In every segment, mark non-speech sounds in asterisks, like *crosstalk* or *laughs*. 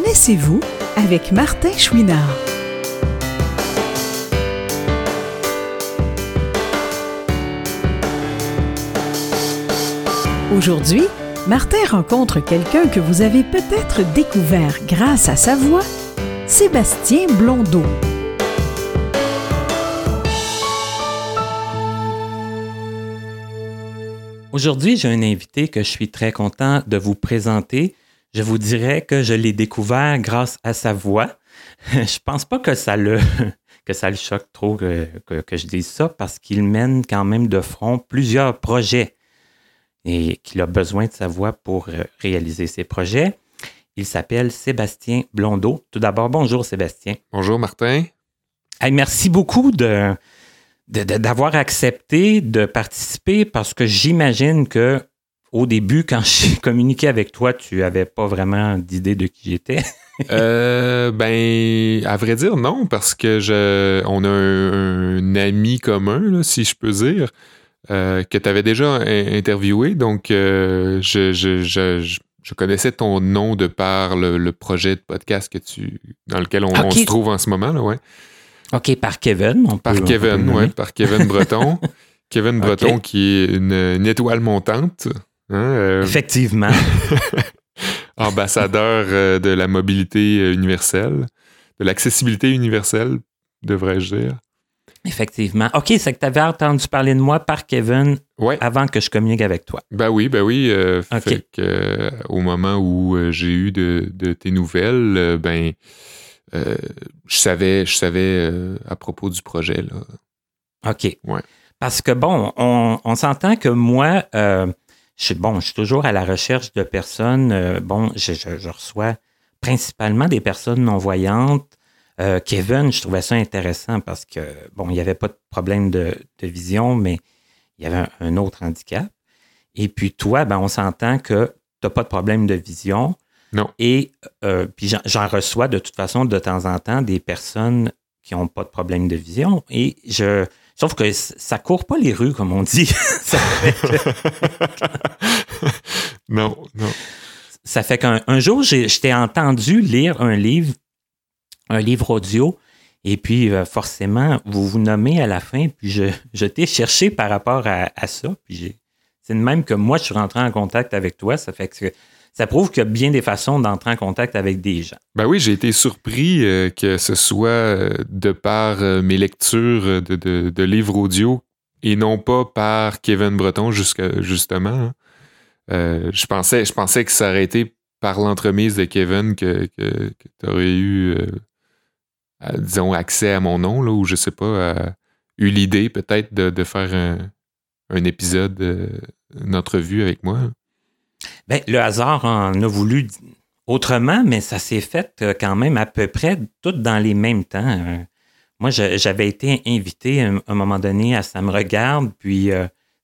Connaissez-vous avec Martin Chouinard? Aujourd'hui, Martin rencontre quelqu'un que vous avez peut-être découvert grâce à sa voix, Sébastien Blondeau. Aujourd'hui, j'ai un invité que je suis très content de vous présenter. Je vous dirais que je l'ai découvert grâce à sa voix. *laughs* je pense pas que ça le, *laughs* que ça le choque trop que, que je dise ça parce qu'il mène quand même de front plusieurs projets et qu'il a besoin de sa voix pour euh, réaliser ses projets. Il s'appelle Sébastien Blondeau. Tout d'abord, bonjour Sébastien. Bonjour Martin. merci beaucoup de, d'avoir accepté de participer parce que j'imagine que au début, quand *laughs* j'ai communiqué avec toi, tu n'avais pas vraiment d'idée de qui j'étais? *laughs* euh, ben, à vrai dire, non, parce que je, on a un, ami commun, si je peux dire, euh, que tu avais déjà interviewé. Donc, euh, je, je, je, je, connaissais ton nom de par le, projet de podcast que tu, dans lequel on, se trouve en ce moment. Là, ouais. OK, par Kevin. par Kevin, oui, par Kevin Breton. *laughs* Kevin Breton qui est une, étoile montante. Hein, euh, Effectivement. *laughs* ambassadeur de la mobilité universelle, de l'accessibilité universelle, devrais-je dire. Effectivement. OK, c'est que tu avais entendu parler de moi par Kevin avant que je communique avec toi. Ben oui, ben oui. Euh, fait que, euh, au moment où euh, j'ai eu de, tes nouvelles, ben je savais, je savais à propos du projet. Là. OK. Ouais. Parce que bon, on, s'entend que moi, je, bon, je suis toujours à la recherche de personnes. bon, je reçois principalement des personnes non-voyantes euh, Kevin, je trouvais ça intéressant parce que, bon, il n'y avait pas de problème de, vision, mais il y avait un, autre handicap. Et puis toi, ben, on s'entend que tu n'as pas de problème de vision. Non. Et euh, puis j'en reçois de toute façon de temps en temps des personnes qui n'ont pas de problème de vision. Et je. Sauf que ça court pas les rues, comme on dit. *laughs* *laughs* non, non. Ça fait qu'un jour, je t'ai entendu lire un livre un livre audio. Et puis, euh, forcément, vous vous nommez à la fin, puis je, je t'ai cherché par rapport à, ça. Puis c'est de même que moi, je suis rentré en contact avec toi. Ça fait que ça prouve qu'il y a bien des façons d'entrer en contact avec des gens. Ben oui, j'ai été surpris euh, que ce soit euh, de par mes lectures de, livres audio et non pas par Kevin Breton justement. Hein. je, pensais, que ça aurait été par l'entremise de Kevin que, tu aurais eu disons, accès à mon nom, là, ou je sais pas, eu l'idée peut-être de, faire un, épisode, euh, une entrevue avec moi. Ben, le hasard en a voulu autrement, mais ça s'est fait euh, quand même à peu près tout dans les mêmes temps. Euh. moi, j'avais été invité à un moment donné à Ça me regarde, puis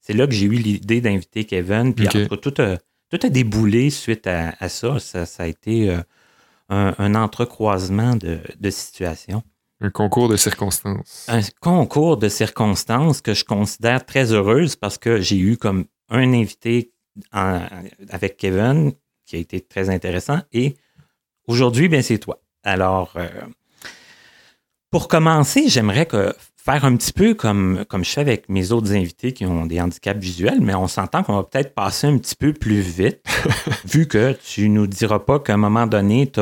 c'est là que j'ai eu l'idée d'inviter Kevin. Puis tout, a, tout a déboulé suite à, ça. ça. a été un, entrecroisement de, situations. Un concours de circonstances. Un concours de circonstances que je considère très heureuse parce que j'ai eu comme un invité avec Kevin qui a été très intéressant et aujourd'hui, bien, c'est toi. Alors, euh, pour commencer, j'aimerais que faire un petit peu comme, comme je fais avec mes autres invités qui ont des handicaps visuels, mais on s'entend qu'on va peut-être passer un petit peu plus vite, *laughs* vu que tu nous diras pas qu'à un moment donné, tu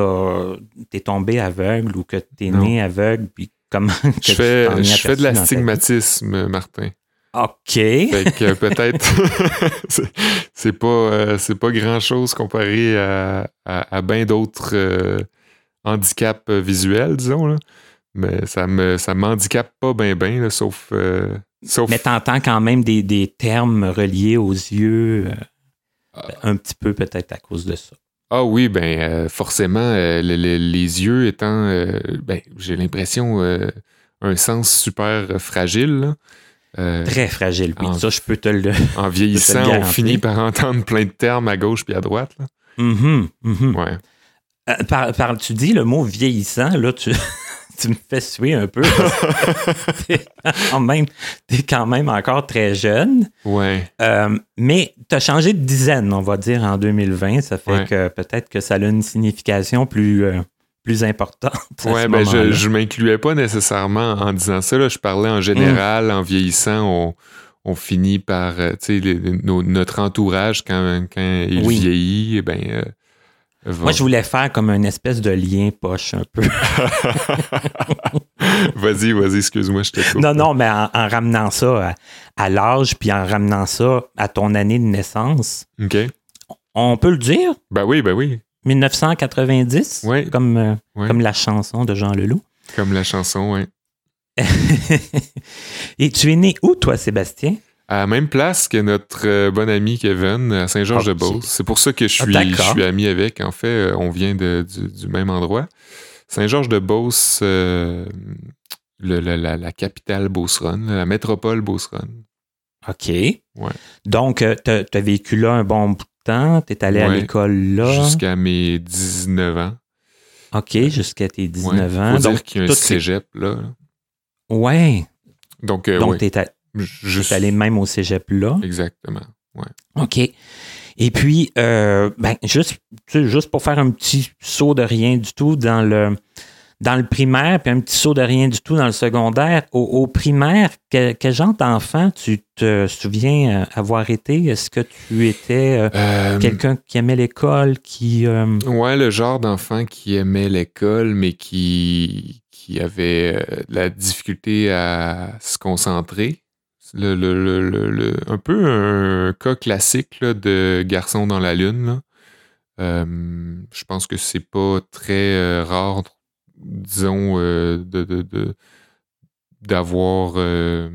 es tombé aveugle ou que tu es né aveugle, puis comment je fais, je fais de l'astigmatisme, Martin. OK. Fait que *laughs* peut-être *laughs* c'est pas euh, c'est pas grand chose comparé à, à, bien d'autres euh, handicaps visuels, disons. Là. Mais ça me ça m'handicape pas bien, bien, sauf, euh, sauf. Mais t'entends quand même des, des, termes reliés aux yeux, euh, ah. un petit peu peut-être à cause de ça. Ah oui, ben forcément, les yeux étant, ben, j'ai l'impression, un sens super fragile. Très fragile, oui. ça, je peux te le. En *laughs* vieillissant, on finit par entendre plein de termes à gauche puis à droite. Là. Mm-hmm, mm-hmm. Ouais. par, tu dis le mot vieillissant, là, tu. *laughs* tu me fais suer un peu. t'es quand, même, es quand même encore très jeune. Ouais. Euh, mais tu as changé de dizaine, on va dire, en 2020. Ça fait Ouais. que peut-être que ça a une signification plus, euh, plus importante. ce mais je, je m'incluais pas nécessairement en disant ça. Là. Je parlais en général, en vieillissant, on, on finit par, euh, tu sais, notre entourage, quand, quand il Oui. vieillit, eh ben, euh, va- Moi, je voulais faire comme une espèce de lien poche un peu. *laughs* vas-y, vas-y, excuse-moi, je te coupe. non, non, mais en, en ramenant ça à, à l'âge, puis en ramenant ça à ton année de naissance, OK. on peut le dire, Ben oui, ben oui. 1990, Ouais. comme, euh, Ouais. comme la chanson de Jean Leloup. Comme la chanson, ouais. *laughs* Et tu es né où, toi, Sébastien? À la même place que notre euh, bon ami Kevin à Saint-Georges-de-Beauce. C'est pour ça que je suis, je suis ami avec. En fait, euh, on vient de- du, du même endroit. Saint-Georges-de-Beauce, la, la- la capitale beauceronne, la métropole beauceronne. OK. Ouais. Donc, tu as, vécu là un bon bout temps. Tu es allé à Ouais. l'école là. Jusqu'à mes 19 ans. OK, jusqu'à tes 19 Ouais. ans. Faut dire Donc, qu'il y a un cégep, là. Ouais. Donc, euh, Donc, ouais, tu es, juste... allé même au cégep là. Exactement. OK. Et puis, euh, ben, juste, tu sais, juste pour faire un petit saut de rien du tout dans le, dans le primaire, puis un petit saut de rien du tout dans le secondaire. Au, au primaire, que- quel genre d'enfant tu te souviens euh, avoir été? Est-ce que tu étais euh, Euh, quelqu'un qui aimait l'école, qui... euh, Ouais, le genre d'enfant qui aimait l'école, mais qui, qui avait de la difficulté à se concentrer. Le, le- le- un peu un cas classique là, de garçon dans la lune. là. Euh, je pense que c'est pas très rare, disons, euh, de, d'avoir euh,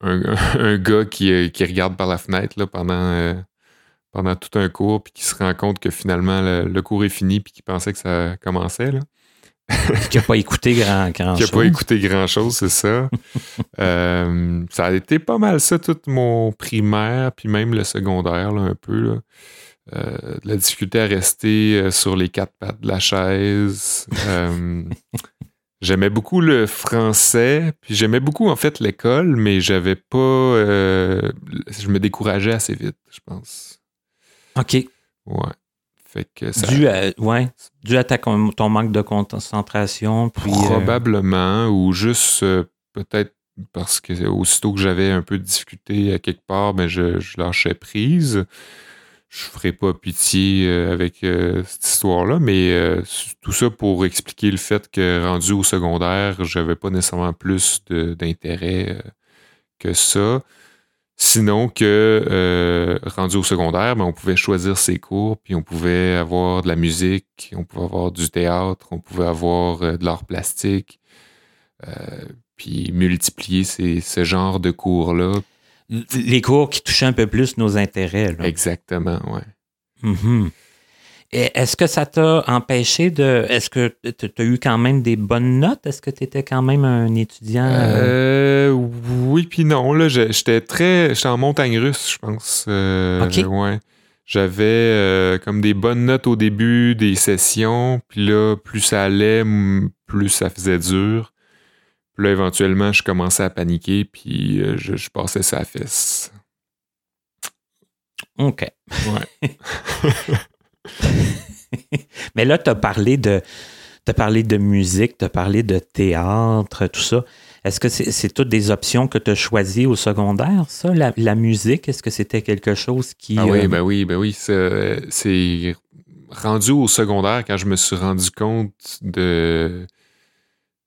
un, *laughs* un gars qui, euh, qui regarde par la fenêtre là, pendant, euh, pendant tout un cours, puis qui se rend compte que finalement le, le cours est fini, puis qui pensait que ça commençait. Là. *laughs* qui n'a pas écouté grand, grand *laughs* Qui n'a chose. pas écouté grand-chose, c'est ça. Ça a été pas mal ça, tout mon primaire, puis même le secondaire, là, un peu. Là. Euh, de la difficulté à rester euh, sur les quatre pattes de la chaise. *laughs* Euh, j'aimais beaucoup le français, puis j'aimais beaucoup en fait l'école, mais j'avais pas. euh, je me décourageais assez vite, je pense. OK. Ouais. Fait que ça. Dû à, ouais, dû à ta ton manque de concentration. Puis, euh, Probablement, ou juste euh, peut-être parce que aussitôt que j'avais un peu de difficulté à quelque part, ben je, je lâchais prise. Je ferai pas pitié euh, avec euh, cette histoire-là, mais euh, tout ça pour expliquer le fait que rendu au secondaire, j'avais pas nécessairement plus d'intérêt que ça. Sinon que rendu au secondaire, ben, on pouvait choisir ses cours, puis on pouvait avoir de la musique, on pouvait avoir du théâtre, on pouvait avoir de l'art plastique, puis multiplier ces, ce genre de cours-là. Les cours qui touchaient un peu plus nos intérêts. là. Exactement, ouais. Mhm. Et Est-ce que ça t'a empêché de. Est-ce que tu as eu quand même des bonnes notes? Est-ce que tu étais quand même un étudiant? euh, Euh, oui, puis non. Là, j'étais très. J'étais en montagne russe, je pense. Euh, Ok. Ouais. J'avais euh, comme des bonnes notes au début des sessions, puis là, plus ça allait, plus ça faisait dur. Puis là, éventuellement, je commençais à paniquer, puis euh, je, je passais sa fesse. OK. Ouais. *laughs* Mais là, tu as parlé de. T'as parlé de musique, tu as parlé de théâtre, tout ça. Est-ce que c'est toutes des options que tu as choisies au secondaire, ça, la, la musique? Est-ce que c'était quelque chose qui. Ah oui, euh, ben oui, ben oui. C'est rendu au secondaire quand je me suis rendu compte de,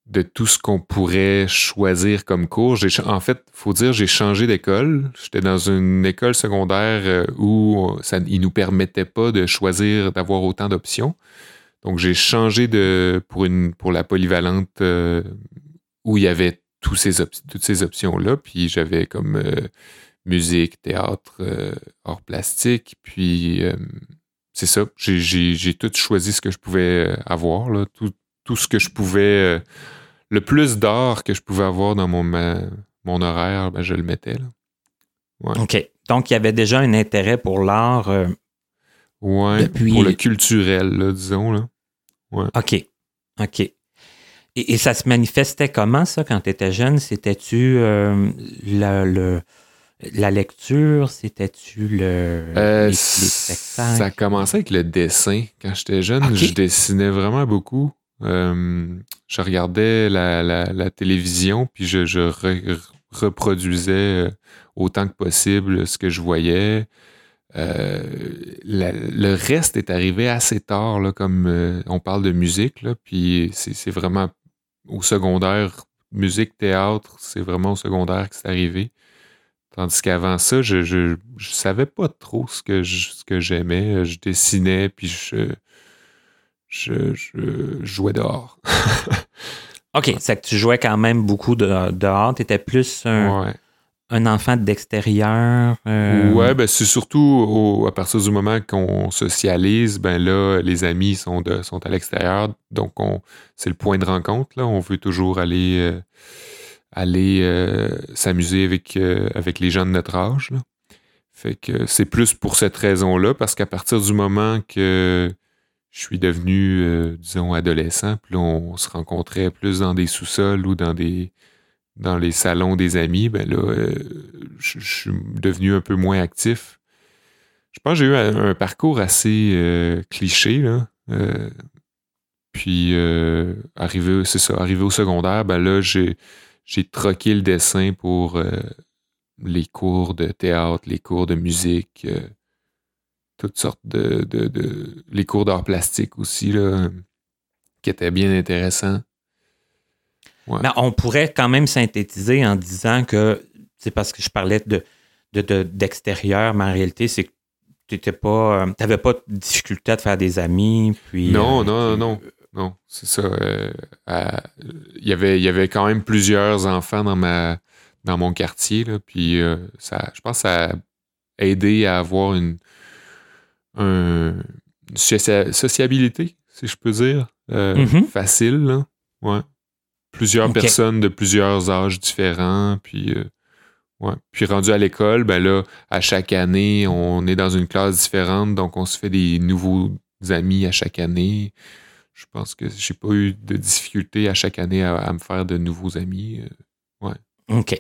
de tout ce qu'on pourrait choisir comme cours. En fait, faut dire, j'ai changé d'école. J'étais dans une école secondaire euh, où ça, il nous permettait pas de choisir, d'avoir autant d'options. Donc, j'ai changé de, pour, une, pour la polyvalente euh, où il y avait tous ces toutes ces options-là. Puis j'avais comme euh, musique, théâtre, euh, plastique. Puis c'est ça. J'ai- J'ai j'ai tout choisi ce que je pouvais avoir. Là. Tout, tout ce que je pouvais. euh, le plus d'art que je pouvais avoir dans mon, ma- mon horaire, ben, je le mettais. Là. OK. Donc, il y avait déjà un intérêt pour l'art. euh, Ouais, Depuis- pour le culturel, là, disons. Là. OK. OK. Et, et ça se manifestait comment, ça, quand tu étais jeune? C'était-tu euh, la, le, la lecture? C'était-tu le, Euh, les, les Ça commençait avec le dessin. Quand j'étais jeune, je dessinais vraiment beaucoup. Euh, je regardais la, télévision, puis je, je re- reproduisais euh, autant que possible ce que je voyais. Euh, le reste est arrivé assez tard, comme on parle de musique, là, puis c'est vraiment au secondaire, musique, théâtre, c'est vraiment au secondaire que c'est arrivé. Tandis qu'avant ça, je, je, je savais pas trop ce que je- ce que j'aimais. Je dessinais, puis je, je, je jouais dehors. *laughs* OK, c'est que tu jouais quand même beaucoup de- dehors. Tu étais plus un, Ouais. un enfant d'extérieur. euh, Ouais, ben c'est surtout au- à partir du moment qu'on socialise, ben là, les amis sont, de, sont à l'extérieur, donc on, c'est le point de rencontre. Là. On veut toujours aller, euh, aller euh, s'amuser avec, euh, avec les gens de notre âge. là. Fait que c'est plus pour cette raison-là, parce qu'à partir du moment que je suis devenu, euh, disons, adolescent, puis on se rencontrait plus dans des sous-sols ou dans des les salons des amis, ben là, euh, je, suis devenu un peu moins actif. Je pense que j'ai eu un, parcours assez euh, cliché, puis, arrivé, c'est ça, arrivé au secondaire, ben là, j'ai, troqué le dessin pour les cours de théâtre, les cours de musique, toutes sortes de, de, de- Les cours d'art plastique aussi, là, qui étaient bien intéressants. Ouais. Mais on pourrait quand même synthétiser en disant que c'est parce que je parlais de, de- de- d'extérieur, mais en réalité, c'est que tu n'avais pas, euh, t'avais pas de difficulté à te faire des amis. Puis, Non, euh, non, puis- non. Non, c'est ça. euh, il y avait, il y avait quand même plusieurs enfants dans ma dans mon quartier, là, puis euh, ça, je pense que ça a aidé à avoir une, un- une socia- sociabilité, si je peux dire, euh, Mhm. facile. Là. Ouais. Plusieurs personnes de plusieurs âges différents, puis euh, ouais. Puis rendu à l'école, ben là, à chaque année, on est dans une classe différente, donc on se fait des nouveaux amis à chaque année. Je pense que j'ai pas eu de difficulté à chaque année à, à me faire de nouveaux amis. euh. OK.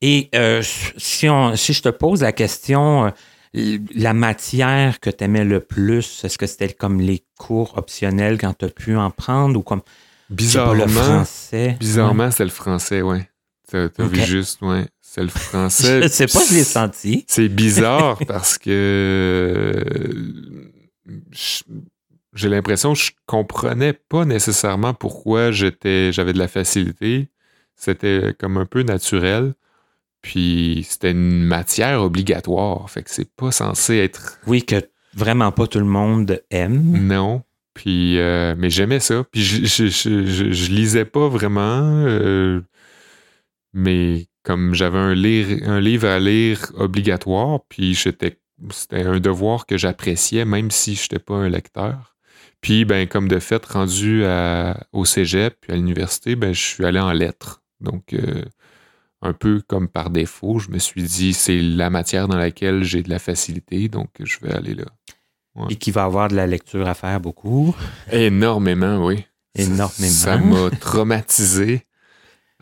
Et euh, si, on, si je te pose la question, la matière que tu aimais le plus, est-ce que c'était comme les cours optionnels quand tu as pu en prendre ou comme pas, Bizarrement, le français? bizarrement, c'est le français, ouais. T'as vu juste, ouais. C'est le français. *laughs* Je sais pas, je l'ai senti. *laughs* C'est bizarre parce que j'ai l'impression que je comprenais pas nécessairement pourquoi j'étais j'avais de la facilité. C'était comme un peu naturel. Puis c'était une matière obligatoire. Fait que c'est pas censé être Oui, que vraiment pas tout le monde aime. non. Puis euh, mais j'aimais ça. Puis je, je, je, je- je lisais pas vraiment. euh, mais comme j'avais un, lire- un livre à lire obligatoire, puis j'étais, c'était un devoir que j'appréciais, même si je n'étais pas un lecteur. Puis, ben, comme de fait, rendu à- au cégep puis à l'université, ben, je suis allé en lettres. Donc, euh, un peu comme par défaut, je me suis dit, c'est la matière dans laquelle j'ai de la facilité, donc je vais aller là. Et qui va avoir de la lecture à faire beaucoup. Énormément, oui. Énormément. Ça m'a traumatisé.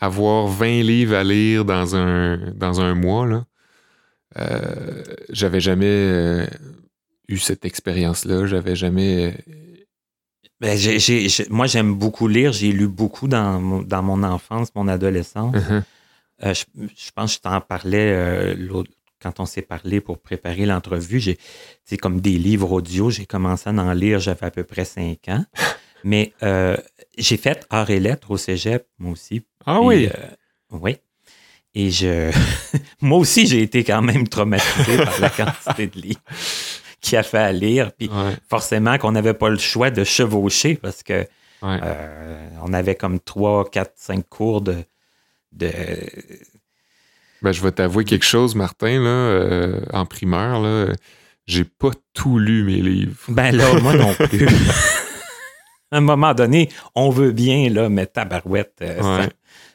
Avoir 20 livres à lire dans un, dans un mois, là. Euh, j'avais jamais euh, eu cette expérience-là. J'avais jamais. euh, Ben, moi, j'aime beaucoup lire. J'ai lu beaucoup dans mon, dans mon enfance, mon adolescence. uh-huh. Euh, je, je pense que je t'en parlais euh, l'autre- quand on s'est parlé pour préparer l'entrevue. J'ai, c'est comme des livres audio. J'ai commencé à en lire, j'avais à peu près cinq ans. *laughs* Mais euh, j'ai fait art et lettres au cégep, moi aussi. Ah oui! oui. Et je. *laughs* moi aussi, j'ai été quand même traumatisé par la *laughs* quantité de livres qu'il a fait à lire. Puis Ouais, forcément qu'on n'avait pas le choix de chevaucher parce que ouais. on avait comme trois, quatre, cinq cours de. De Ben, je vais t'avouer quelque chose, Martin, là, euh, en primeur, là. J'ai pas tout lu mes livres. ben là, moi non *laughs* plus. à un moment donné, on veut bien, là, mais tabarouette, euh, ça- Ouais.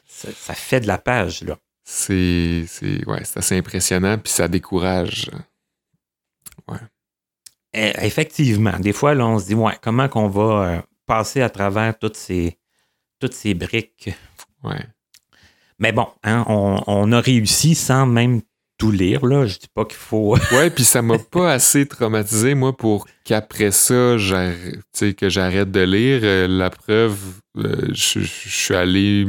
ça, ça fait de la page, là. C'est, c'est, ouais, c'est assez impressionnant, puis ça décourage. Eh, Effectivement, des fois, là, on se dit, ouais, comment qu'on va euh, passer à travers toutes ces, toutes ces briques? Ouais. Mais bon, hein, on, on a réussi sans même tout lire, là. Je dis pas qu'il faut. *laughs* Ouais, puis ça m'a pas assez traumatisé, moi, pour qu'après ça, que j'arrête de lire. Euh, la preuve, euh, je je suis allé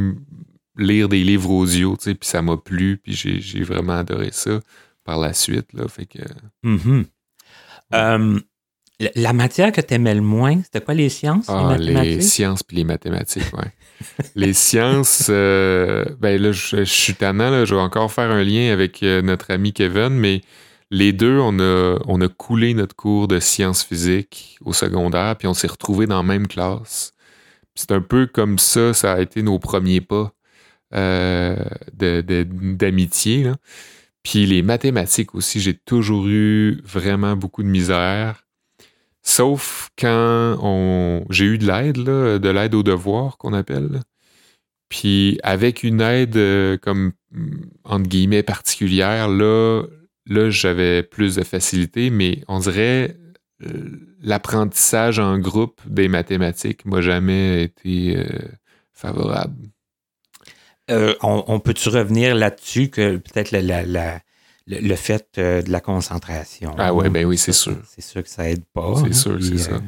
lire des livres audio, tu sais, puis ça m'a plu, puis j'ai vraiment adoré ça par la suite, là. Fait que. Euh, la- la matière que tu aimais le moins, c'était quoi les sciences? Ah, les les mathématiques? sciences puis les mathématiques, ouais. *laughs* les sciences, euh, ben là, je, je suis tannant, là, je vais encore faire un lien avec euh, notre ami Kevin, mais les deux, on a, on a coulé notre cours de sciences physiques au secondaire, puis on s'est retrouvés dans la même classe. C'est un peu comme ça, ça a été nos premiers pas euh, de- de- d'amitié. Puis les mathématiques aussi, j'ai toujours eu vraiment beaucoup de misère. Sauf quand on, j'ai eu de l'aide, là, de l'aide aux devoirs qu'on appelle. Puis avec une aide euh, comme mm, entre guillemets particulière, là, là j'avais plus de facilité, mais on dirait euh, l'apprentissage en groupe des mathématiques m'a jamais été euh, favorable. On, on peut-tu revenir là-dessus que peut-être la- la- la- le, le fait euh, de la concentration? Ah ouais, ben oui, c'est sûr. C'est sûr que ça aide pas. C'est hein, sûr, c'est ça.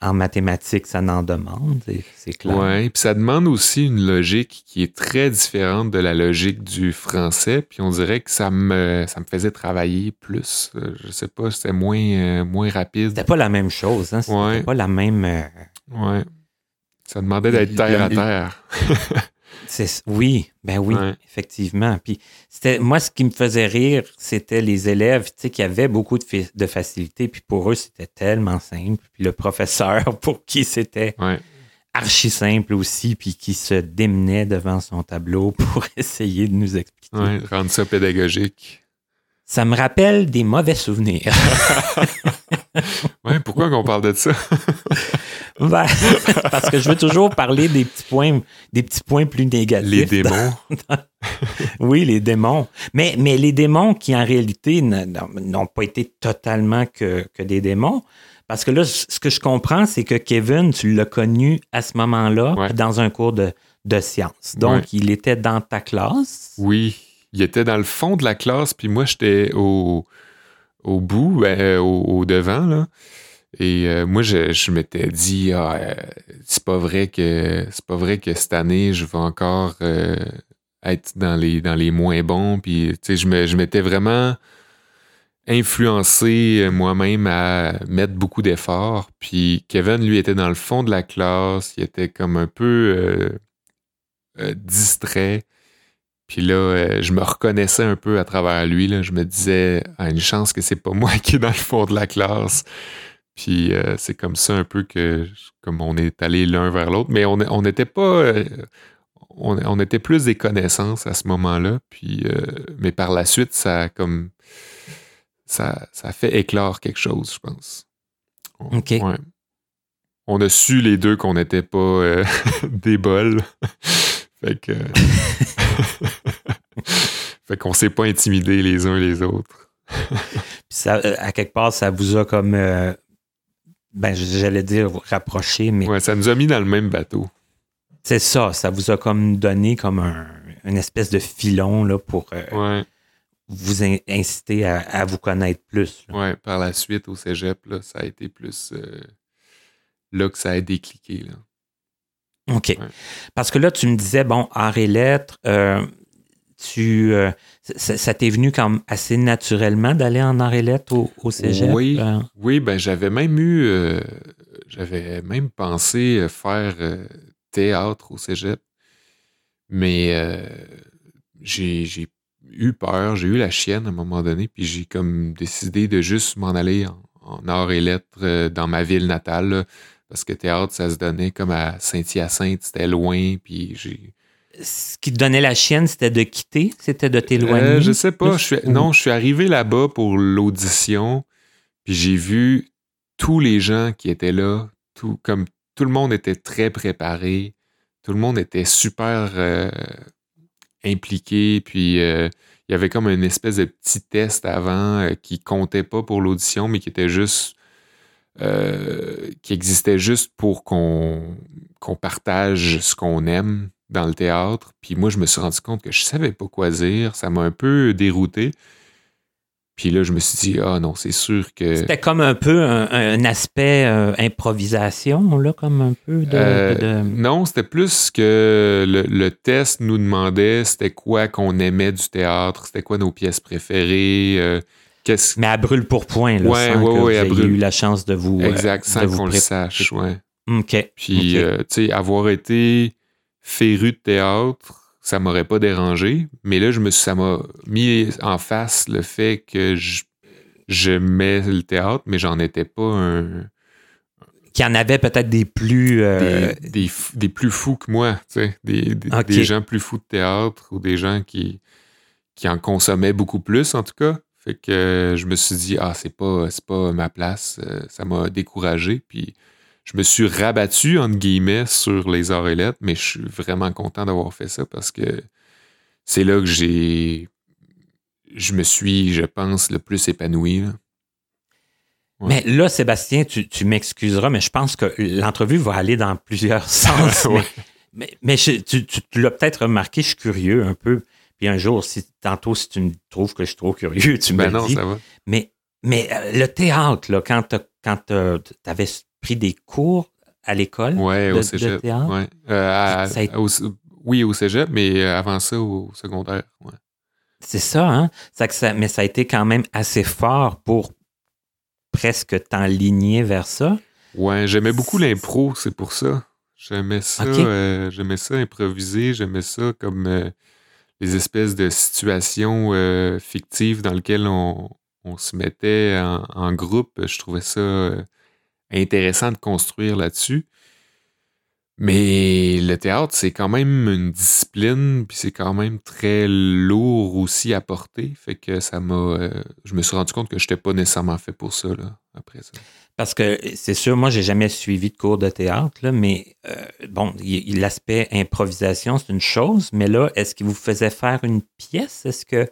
En mathématiques, ça n'en demande, c'est- clair. Ouais, puis ça demande aussi une logique qui est très différente de la logique du français, puis on dirait que ça me, ça me faisait travailler plus. Euh, Je sais pas, c'était moins, euh, moins rapide. C'était pas la même chose, hein? C'était Ouais. pas la même. euh, Ouais. Ça demandait d'être terre à terre. *laughs* c'est- oui, ben oui, Ouais. effectivement. Puis c'était moi, ce qui me faisait rire, c'était les élèves, qui avaient beaucoup de, facilité, puis pour eux, c'était tellement simple. Puis le professeur, *laughs* pour qui c'était Ouais. archi simple aussi, puis qui se démenait devant son tableau *laughs* pour essayer de nous expliquer. Ouais, rendre ça pédagogique. Ça me rappelle des mauvais souvenirs. *laughs* Ouais, pourquoi qu'on parle de ça? Ben, *laughs* parce que je veux toujours parler des petits points, des petits points plus négatifs. Les démons. *laughs* Oui, les démons. Mais, mais les démons qui, en réalité, n'ont pas été totalement que, que des démons. Parce que là, ce que je comprends, c'est que Kevin, tu l'as connu à ce moment-là Ouais. dans un cours de, de sciences. Donc, Ouais. il était dans ta classe. Oui, il était dans le fond de la classe, puis moi, j'étais au, au bout, ben, euh, au, au devant, là. Et euh, moi, je, je m'étais dit, ah, euh, c'est pas vrai que c'est pas vrai que cette année, je vais encore euh, être dans les, dans les moins bons. Puis, je m'étais vraiment influencé moi-même à mettre beaucoup d'efforts. Puis Kevin, lui, était dans le fond de la classe. Il était comme un peu distrait. Puis là, je me reconnaissais un peu à travers lui. Là. Je me disais, ah, une chance que c'est pas *laughs* moi qui est dans le fond de la classe. Puis euh, c'est comme ça un peu que, comme on est allé l'un vers l'autre. Mais on on n'était pas, euh, on, on était plus des connaissances à ce moment-là. Puis, euh, mais par la suite, ça a comme, ça, ça a fait éclore quelque chose, je pense. On- OK. ouais. On a su les deux qu'on n'était pas *laughs* des bols. *laughs* fait que. *laughs* fait qu'on s'est pas intimidés les uns les autres. Puis ça, à quelque part, ça vous a comme. euh, ben, j'allais dire rapproché, mais Ouais, ça nous a mis dans le même bateau. c'est ça. Ça vous a comme donné comme un, une espèce de filon là, pour euh, Ouais, vous in- inciter à, à vous connaître plus. ouais. Par la suite, au cégep, là, ça a été plus. euh, là que ça a décliqué. Là. OK. Parce que là, tu me disais, bon, arts et lettres, euh, tu, ça, ça t'est venu comme assez naturellement d'aller en arts et lettres au, au cégep? Oui. euh? Oui, ben j'avais même eu. euh, j'avais même pensé faire euh, théâtre au cégep. Mais j'ai eu peur, j'ai eu la chienne à un moment donné, puis j'ai comme décidé de juste m'en aller en, en arts et lettres dans ma ville natale. là, parce que théâtre, ça se donnait comme à Saint-Hyacinthe, c'était loin, puis j'ai. Ce qui te donnait la chienne, c'était de quitter? C'était de t'éloigner? Euh, je sais pas. Je suis, non, je suis arrivé là-bas pour l'audition, puis j'ai vu tous les gens qui étaient là, tout, comme tout le monde était très préparé, tout le monde était super euh, impliqué, puis euh, il y avait comme une espèce de petit test avant euh, qui comptait pas pour l'audition, mais qui était juste euh, qui existait juste pour qu'on qu'on partage ce qu'on aime dans le théâtre. Puis moi, je me suis rendu compte que je savais pas quoi dire. Ça m'a un peu dérouté. Puis là, je me suis dit, ah non, c'est sûr que. C'était comme un peu un, aspect euh, improvisation, là, comme un peu de. Euh, non, c'était plus que le, test nous demandait c'était quoi qu'on aimait du théâtre, c'était quoi nos pièces préférées. Euh, Mais à brûle pour point, là, sans que vous ayez eu la chance de vous. Exact, sans qu'on le sache, ouais. OK. Puis, tu sais, avoir été féru de théâtre, ça m'aurait pas dérangé. Mais là, je me, ça m'a mis en face le fait que je, j'aimais le théâtre, mais j'en étais pas un. Qu'il y en avait peut-être des plus. Euh, des, plus fous que moi, tu sais. Des, des, gens plus fous de théâtre ou des gens qui, qui en consommaient beaucoup plus, en tout cas. Fait que je me suis dit, ah, c'est pas, c'est pas ma place. Euh, ça m'a découragé. Puis je me suis rabattu, entre guillemets, sur les arts et lettres, mais je suis vraiment content d'avoir fait ça parce que c'est là que j'ai. Je me suis, je pense, le plus épanoui. Mais là, Sébastien, tu, m'excuseras, mais je pense que l'entrevue va aller dans plusieurs *laughs* sens. Mais, tu, l'as peut-être remarqué, je suis curieux un peu. Puis un jour, si tantôt, si tu me trouves que je suis trop curieux, tu me ben non, Ça va. Mais, mais euh, le théâtre, là, quand tu avais pris des cours à l'école ouais, au cégep, Ouais. Euh, oui, au cégep, mais avant ça, au secondaire. Ouais. C'est ça, hein? Ça, ça, mais ça a été quand même assez fort pour presque t'enligner vers ça. Ouais, j'aimais beaucoup l'impro, c'est pour ça. J'aimais ça, euh, j'aimais ça improviser, j'aimais ça comme euh, les espèces de situations fictives dans lesquelles on, se mettait en, en, groupe. Je trouvais ça intéressant de construire là-dessus. Mais le théâtre, c'est quand même une discipline, puis c'est quand même très lourd aussi à porter. Fait que ça m'a. Euh, je me suis rendu compte que je n'étais pas nécessairement fait pour ça, là, après ça. Parce que c'est sûr, moi, j'ai jamais suivi de cours de théâtre, là, mais euh, bon, l'aspect improvisation, c'est une chose, mais là, est-ce qu'il vous faisait faire une pièce? Est-ce que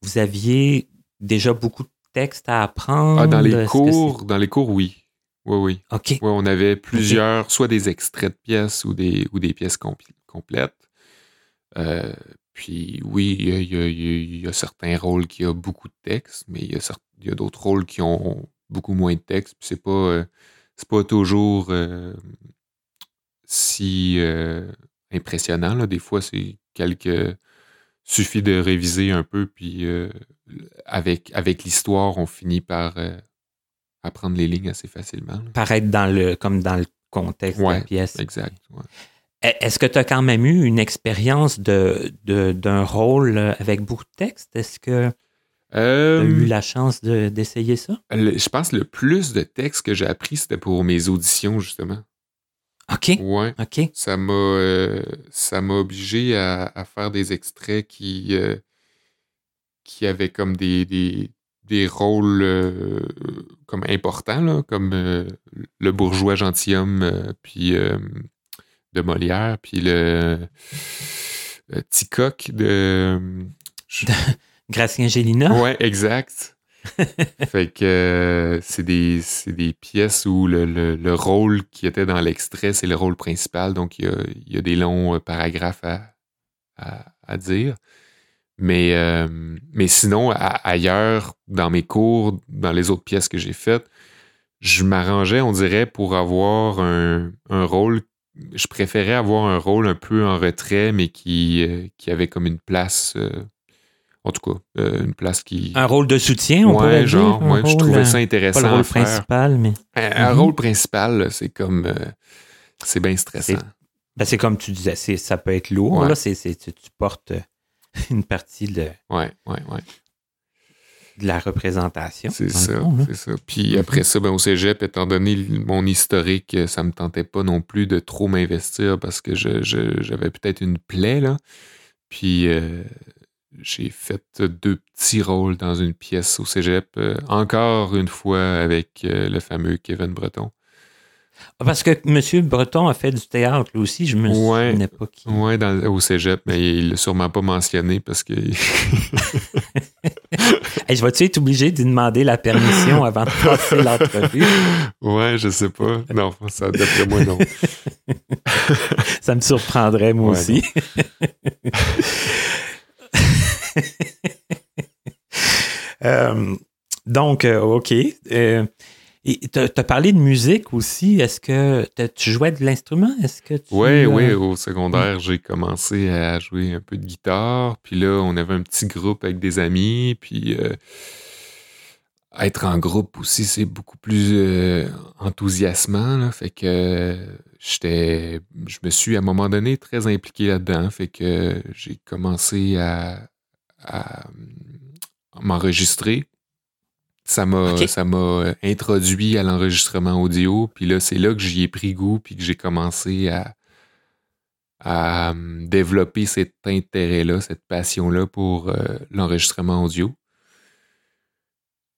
vous aviez déjà beaucoup de textes à apprendre? Ah, dans les cours, dans les cours, oui. Oui, oui. OK. on avait plusieurs, soit des extraits de pièces ou des, ou des pièces complètes. Euh, puis oui, il y, a, certains rôles qui ont beaucoup de texte, mais il y a, d'autres rôles qui ont beaucoup moins de texte. Puis c'est pas, euh, pas toujours euh, si impressionnant. Des fois, c'est quelques. Suffit de réviser un peu, puis avec, avec l'histoire, on finit par apprendre les lignes assez facilement. Paraître dans le, comme dans le contexte de la pièce. Exact. E, est-ce que tu as quand même eu une expérience de, d'un rôle avec beaucoup de texte? Est-ce que tu as eu euh, la chance d'essayer ça? je pense que le plus de textes que j'ai appris, c'était pour mes auditions, justement. OK. Ouais. OK. Ça m'a, euh, ça m'a obligé à, faire des extraits qui, euh, qui avaient comme des, des rôles euh, comme importants, comme euh, le bourgeois gentilhomme euh, puis de Molière, puis le Ticoc de. Gracien Gélina. Ouais, exact. *laughs* fait que c'est des, des, pièces où le, rôle qui était dans l'extrait, c'est le rôle principal. Donc, il y a, des longs paragraphes à, à dire. Mais, euh, mais sinon, ailleurs, dans mes cours, dans les autres pièces que j'ai faites, je m'arrangeais, on dirait, pour avoir un, rôle. Je préférais avoir un rôle un peu en retrait, mais qui, euh, qui avait comme une place. Euh, en tout cas, une place qui. Un rôle de soutien, on pourrait genre, dire. je trouvais ça intéressant. Pas le rôle principal, mais. Un, mhm. rôle principal, c'est comme. c'est bien stressant. Ben, c'est comme tu disais, ça peut être lourd. Là, tu, tu portes *laughs* une partie de, ouais, ouais, ouais. de la représentation. C'est ça, c'est ça. Puis après ça, ben, au cégep, étant donné mon historique, ça me tentait pas non plus de trop m'investir parce que j'avais peut-être une plaie, là. Puis euh, j'ai fait deux petits rôles dans une pièce au cégep, euh, encore une fois avec euh, le fameux Kevin Breton. Parce que M. Breton a fait du théâtre, lui aussi, je me Ouais. souvenais pas qui. Ouais, dans, au cégep, mais il l'a sûrement pas mentionné parce que. *laughs* Hey, je vais-tu être obligé de demander la permission avant de passer *laughs* l'entrevue? ouais, je sais pas. Non, ça, d'après moi, non. *laughs* Ça me surprendrait, moi Ouais, aussi. Euh, donc, euh, OK. Euh, et tu as parlé de musique aussi. Est-ce que tu jouais de l'instrument? Est-ce que tu. Oui, euh, oui, au secondaire, j'ai commencé à jouer un peu de guitare. Puis là, on avait un petit groupe avec des amis. Puis euh, être en groupe aussi, c'est beaucoup plus euh, enthousiasmant. là. Fait que j'étais, je me suis à un moment donné très impliqué là-dedans. Fait que j'ai commencé à, à, hum, m'enregistrer. Ça m'a, ça m'a introduit à l'enregistrement audio. Puis là, c'est là que j'y ai pris goût. Puis que j'ai commencé à, à hum, développer cet intérêt-là, cette passion-là pour euh, l'enregistrement audio.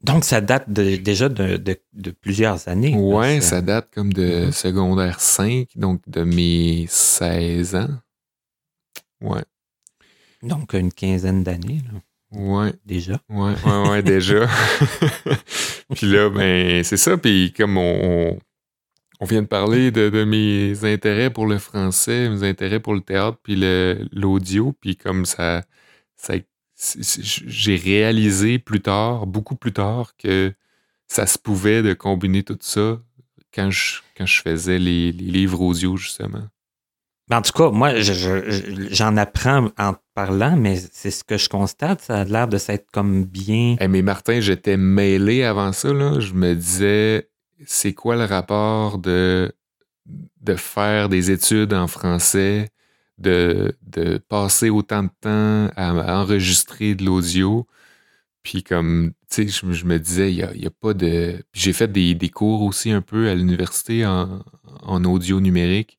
Donc, ça date de- déjà de, de- de plusieurs années. C'est- ça date comme de Mhm. secondaire 5, donc de mes 16 ans. Ouais, Donc, une quinzaine d'années, là, ouais, déjà. ouais, ouais, ouais, déjà. *laughs* puis là, ben, c'est ça. Puis comme on, on, vient de parler de, de mes intérêts pour le français, mes intérêts pour le théâtre, puis le- l'audio, puis comme ça, ça j'ai réalisé plus tard, beaucoup plus tard, que ça se pouvait de combiner tout ça quand je, quand je faisais les, les livres audio, justement. Ben, En tout cas, moi, je- je- je- j'en apprends en parlant, mais c'est ce que je constate. Ça a l'air de s'être comme bien. Eh, mais Martin, j'étais mêlé avant ça. Là. Je me disais, c'est quoi le rapport de, de faire des études en français, de, de passer autant de temps à, enregistrer de l'audio? Puis comme, tu sais, je, me disais, il n'y a, a pas de... J'ai fait des, des cours aussi un peu à l'université en, en audio numérique.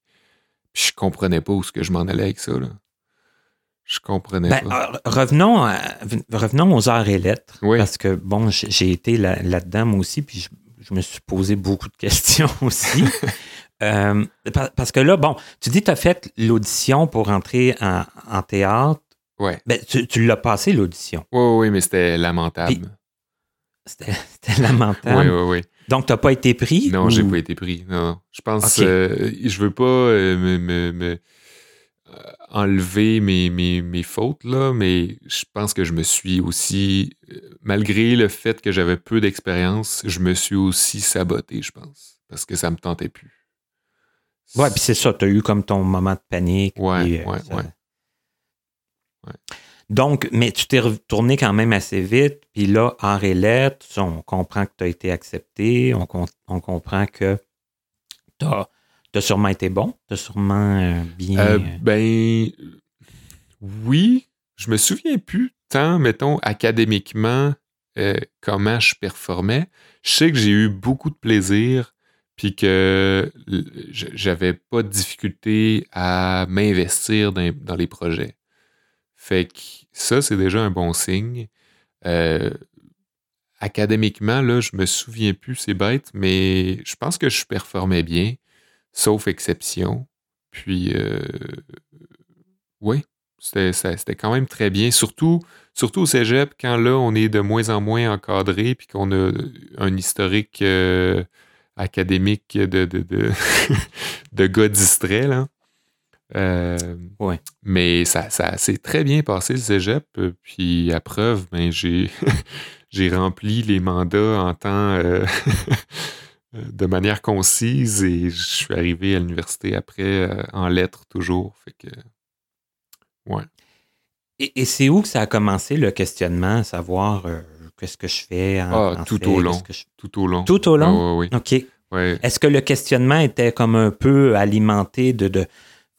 Puis je comprenais pas où ce que je m'en allais avec ça. Là. Je comprenais Ben, pas. euh, revenons, à- revenons aux arts et lettres. Oui. Parce que, bon, j'ai été là- là-dedans, moi aussi, puis je, je me suis posé beaucoup de *laughs* questions aussi. *laughs* Euh, par- parce que là, bon, tu dis que tu as fait l'audition pour entrer en, en théâtre. Ouais. Ben, tu, tu l'as passé, l'audition. Oui, oui, mais c'était lamentable. Puis- C'était *laughs* c'était lamentable. Oui, oui, oui. Donc, tu n'as pas été pris? Non, ou- j'ai pas été pris. Non. Je pense, euh, je veux pas euh, me, me- me, euh, enlever mes, mes, mes fautes, là, mais je pense que je me suis aussi, malgré le fait que j'avais peu d'expérience, je me suis aussi saboté, je pense, parce que ça me tentait plus. Ouais, puis c'est ça, tu as eu comme ton moment de panique. Ouais, ça- ouais. Ouais. Donc, mais tu t'es retourné quand même assez vite, puis là, et lettres, on comprend que tu as été accepté, on, com- on comprend que tu as, sûrement été bon, tu as sûrement euh, bien. Euh, euh, ben, oui, je me souviens plus tant, mettons, académiquement, euh, comment je performais. Je sais que j'ai eu beaucoup de plaisir, puis que j'avais pas de difficulté à m'investir dans, dans les projets. Fait que ça, c'est déjà un bon signe. Euh, académiquement, là, je me souviens plus, c'est bête, mais je pense que je performais bien, sauf exception. Puis, euh, oui, c'était quand même très bien. Surtout, surtout au cégep, quand là, on est de moins en moins encadré, puis qu'on a un historique euh, académique de, de, de, *laughs* de gars distraits, là. Euh, Ouais. Mais ça, ça s'est très bien passé, le cégep. euh, Puis, à preuve, ben, j'ai *laughs* j'ai rempli les mandats en temps... *laughs* euh, de manière concise et je suis arrivé à l'université après euh, en lettres toujours. Fait que, ouais. Et, et c'est où que ça a commencé le questionnement, savoir euh, qu'est-ce que je fais en Ah, français, tout au long. je- Tout au long. Tout au long? Ah, ouais, ouais, OK. ouais. Est-ce que le questionnement était comme un peu alimenté de, de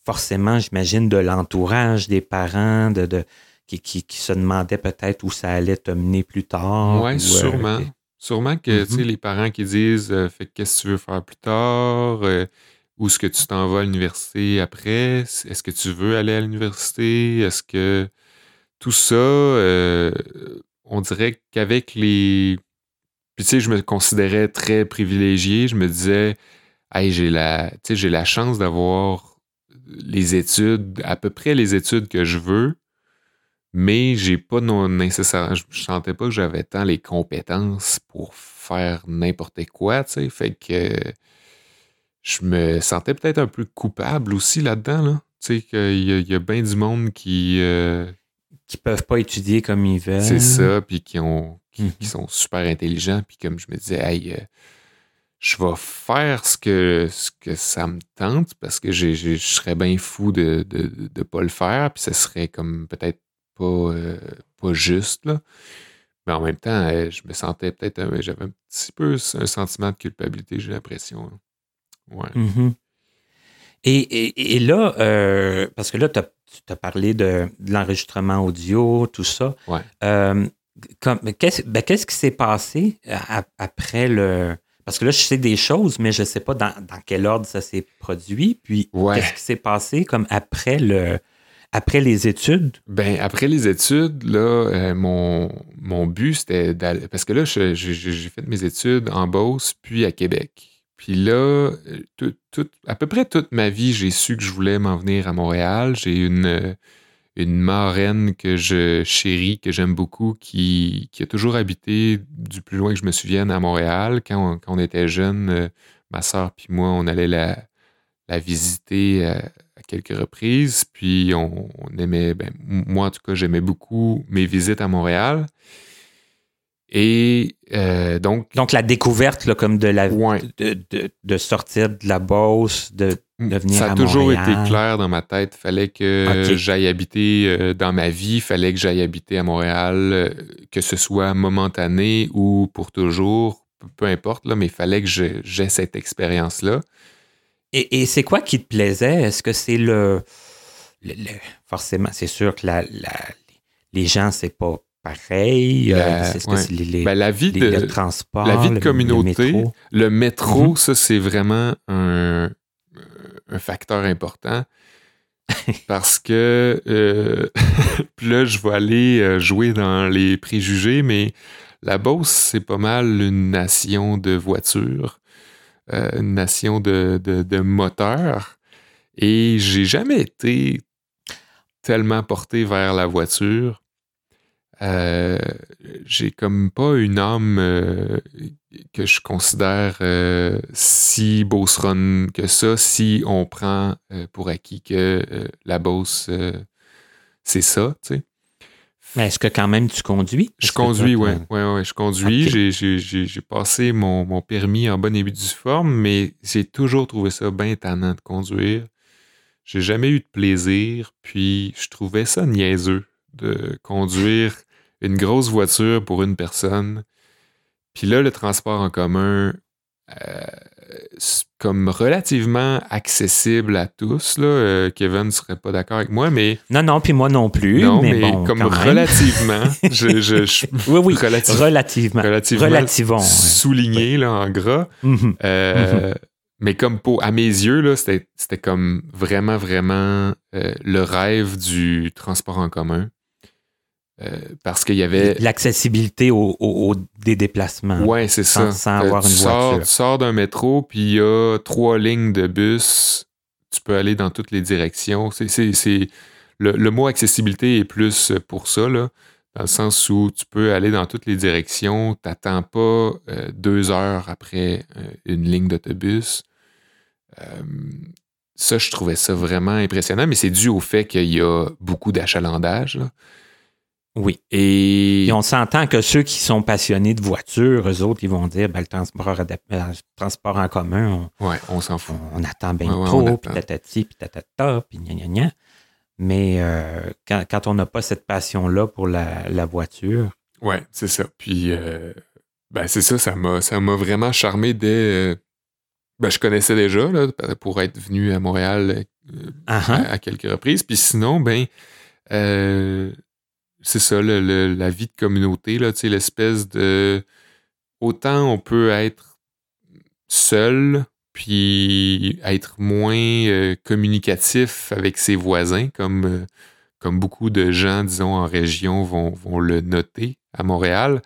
forcément, j'imagine, de l'entourage des parents, de, de qui, qui, qui se demandaient peut-être où ça allait te mener plus tard? Ouais, ou, euh, sûrement. Sûrement que, tu sais, Mhm. les parents qui disent euh, fait qu'est-ce que tu veux faire plus tard euh, Où est-ce que tu t'en vas à l'université après? Est-ce que tu veux aller à l'université? Est-ce que tout ça, on dirait qu'avec les. Puis, tu sais, je me considérais très privilégié. Je me disais, hey, j'ai la, tu sais, j'ai la chance d'avoir les études, à peu près les études que je veux, mais j'ai pas non nécessairement, je sentais pas que j'avais tant les compétences pour faire n'importe quoi, tu sais. Fait que je me sentais peut-être un peu coupable aussi là-dedans, là. Tu sais, qu'il y y a bien du monde qui. euh, Qui peuvent pas étudier comme ils veulent. c'est ça, puis qui, ont, qui, Mhm. qui sont super intelligents, puis comme je me disais, hey, euh, je vais faire ce que, ce que ça me tente, parce que je serais bien fou de ne de, de pas le faire, puis ce serait comme peut-être pas, euh, pas juste, là. Mais en même temps, euh, je me sentais peut-être, j'avais un petit peu un sentiment de culpabilité, j'ai l'impression. hein. Ouais. Mhm. Et, et- et là, euh, parce que là, tu as parlé de, de l'enregistrement audio, tout ça. Ouais. Euh, qu'est-ce ben, qu'est-ce qui s'est passé après le. Parce que là, je sais des choses, mais je ne sais pas dans, dans quel ordre ça s'est produit. Puis, Ouais. qu'est-ce qui s'est passé comme après, le, après les études? Ben, après les études, là, euh, mon, mon but, c'était d'aller. Parce que là, je- je- je- j'ai fait mes études en Beauce, puis à Québec. Puis là, euh, tout- tout- à peu près toute ma vie, j'ai su que je voulais m'en venir à Montréal. J'ai une, euh, une marraine que je chéris, que j'aime beaucoup, qui, qui a toujours habité du plus loin que je me souvienne à Montréal. Quand on, était jeunes, euh, ma soeur puis moi, on allait la, la visiter euh, à quelques reprises. Puis on, aimait, ben, moi en tout cas, j'aimais beaucoup mes visites à Montréal. Et euh, donc, Donc, la découverte, là, comme de la Ouais. de, de- de sortir de la Beauce, de, de venir ça a à toujours Montréal. été clair dans ma tête. Fallait que j'aille habiter euh, dans ma vie, fallait que j'aille habiter à Montréal, euh, que ce soit momentané ou pour toujours, peu- importe, là, mais il fallait que j'aie cette expérience-là. Et, et c'est quoi qui te plaisait? Est-ce que c'est le, le- le- Forcément, c'est sûr que la, la- les gens, c'est pas pareil. La- Euh, ouais. les, les- Ben, la vie les- de, le transport. la vie de le communauté, métro. le métro, Mhm. ça, c'est vraiment un, un facteur important. *laughs* Parce que, euh, *laughs* puis là, je vais aller euh, jouer dans les préjugés, mais la Beauce, c'est pas mal une nation de voitures, euh, une nation de, de, de moteurs. Et j'ai jamais été tellement porté vers la voiture. Euh, j'ai comme pas une âme euh, que je considère euh, si beauceronne que ça, si on prend pour acquis que la Beauce, c'est ça, tu sais. Mais est-ce que quand même tu conduis? Je conduis, toi, ouais, ouais, ouais, je conduis. J'ai passé mon, mon permis en bonne et due forme, mais j'ai toujours trouvé ça bien tannant de conduire. J'ai jamais eu de plaisir, puis je trouvais ça niaiseux de conduire une grosse voiture pour une personne. Puis là, le transport en commun, euh, comme relativement accessible à tous. Là. Euh, Kevin ne serait pas d'accord avec moi, mais Non, non, puis moi non plus. non, mais, mais, bon, comme quand même. relativement, je, je, je- *laughs* Oui, oui, relative- relativement. relativement ouais. souligné là, en gras. Mhm. Euh, Mais comme pour, à mes yeux, là, c'était, c'était comme vraiment, vraiment le rêve du transport en commun. Euh, parce qu'il y avait. L'accessibilité au, au- au- des déplacements. Ouais, c'est ça. sans Euh, avoir tu une sors, voiture. Tu sors d'un métro, puis il y a trois lignes de bus. Tu peux aller dans toutes les directions. C'est, c'est, c'est- le, le mot accessibilité est plus pour ça, là, dans le sens où tu peux aller dans toutes les directions. Tu n'attends pas euh, deux heures après euh, une ligne d'autobus. Euh, ça, je trouvais ça vraiment impressionnant, mais c'est dû au fait qu'il y a beaucoup d'achalandage. Oui. Et, Et on s'entend que ceux qui sont passionnés de voiture, eux autres, ils vont dire ben, le transport, adap- euh, le transport en commun, ouais, on s'en fout. on, on attend bien Ouais, on trop, puis tatati, puis tatata, puis gna gna gna. Mais euh, quand, quand on n'a pas cette passion-là pour la, la voiture, Ouais, c'est ça. Puis, euh, ben, c'est ça, ça m'a, ça m'a vraiment charmé dès. euh, ben, je connaissais déjà, là, pour être venu à Montréal ah, à, hein, à quelques reprises. Puis sinon, ben, euh, c'est ça, le- le- la vie de communauté, là, l'espèce de. Autant on peut être seul, puis être moins euh, communicatif avec ses voisins, comme, euh, comme beaucoup de gens, disons, en région vont, vont le noter à Montréal.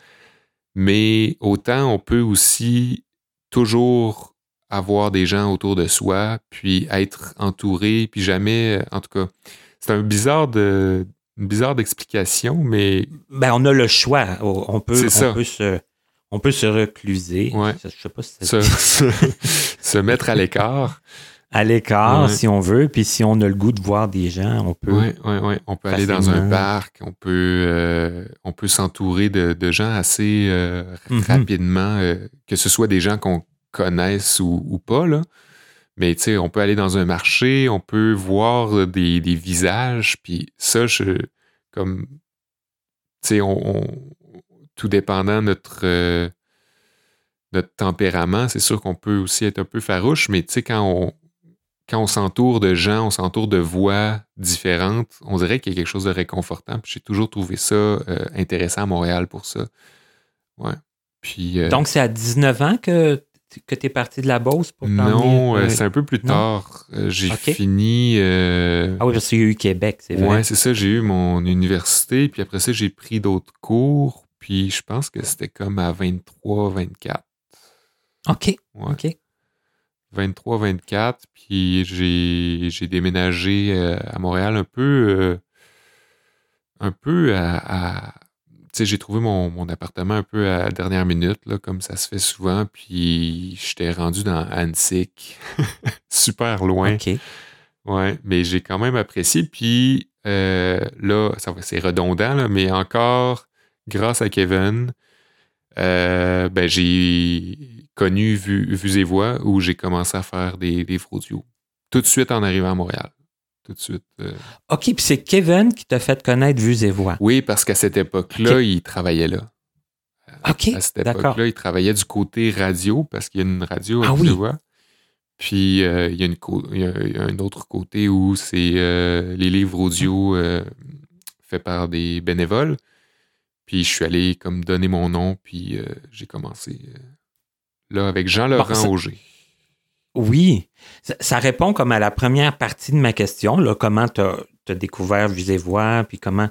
Mais autant on peut aussi toujours avoir des gens autour de soi, puis être entouré, puis jamais, en tout cas, c'est un bizarre de, une bizarre d'explication, mais. Ben, on a le choix. On peut, on peut se. On peut se recluser. Ouais. Je sais pas si se, *laughs* se, se, mettre à l'écart. À l'écart, ouais. si on veut. Puis si on a le goût de voir des gens, on peut. Oui, oui, oui. On peut aller dans un parc. On peut, euh, on peut s'entourer de, de, gens assez euh, mm -hmm. rapidement, euh, que ce soit des gens qu'on connaisse ou, ou, pas, là. Mais tu sais, on peut aller dans un marché, on peut voir des, des visages, puis ça, comme, tu sais, on, tout dépendant notre, euh, notre tempérament, c'est sûr qu'on peut aussi être un peu farouche, mais tu sais, quand on, quand on s'entoure de gens, on s'entoure de voix différentes, on dirait qu'il y a quelque chose de réconfortant. Puis j'ai toujours trouvé ça euh, intéressant à Montréal pour ça. Ouais. Puis, euh, Donc, c'est à 19 ans que que tu es parti de la Beauce pour Non, euh, c'est un peu plus tard. Euh, j'ai okay. fini. Euh... Ah oui, parce a eu Québec, c'est vrai. Ouais, c'est ça. J'ai eu mon université, puis après ça, j'ai pris d'autres cours, puis je pense que c'était comme à 23, 24. OK. Ouais. OK. 23, 24, puis j'ai déménagé à Montréal un peu. un peu à, à j'ai trouvé mon, mon, appartement un peu à la dernière minute, là, comme ça se fait souvent, puis j'étais rendu dans Annecy, *laughs* super loin. OK. Ouais, mais j'ai quand même apprécié. Puis euh, là, c'est redondant, là, mais encore, grâce à Kevin, euh, ben, j'ai connu Vues et Voix où j'ai commencé à faire des livres audio. Tout de suite en arrivant à Montréal tout de suite. Euh... OK, puis c'est Kevin qui t'a fait connaître Vues et Voix. Oui, parce qu'à cette époque-là, okay. il travaillait là. OK, À cette époque-là, il travaillait du côté radio, parce qu'il y a une radio à ah, Vues oui. et Voix. Puis euh, il, y a une il, y a, il, y a un autre côté où c'est euh, les livres audio euh, faits par des bénévoles. Puis je suis allé comme donner mon nom, puis euh, j'ai commencé là avec Jean-Laurent bon, Auger. Oui, ça, ça, répond comme à la première partie de ma question, là, comment tu as, découvert Vues et Voix, puis comment...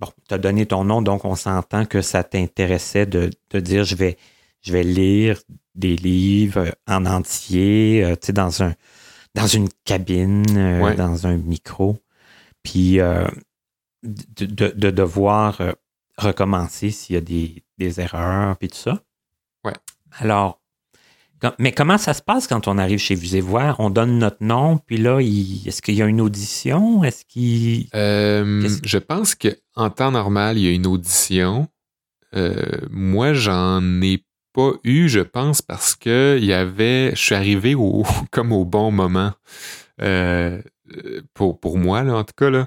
Bon, tu as donné ton nom, donc on s'entend que ça t'intéressait de, de, dire je vais, je vais lire des livres en entier, euh, tu sais, dans, un, dans une cabine, euh, ouais. dans un micro, puis euh, de, de, de, devoir recommencer s'il y a des, des erreurs, puis tout ça. Ouais. Alors, mais comment ça se passe quand on arrive chez Voix? On donne notre nom, puis là, il... est-ce qu'il y a une audition? Est-ce qu'il. Euh, je pense qu'en temps normal, il y a une audition. Euh, moi, j'en ai pas eu, je pense, parce que il y avait. Je suis arrivé au, *laughs* comme au bon moment. Euh, pour, pour moi, là, en tout cas, là.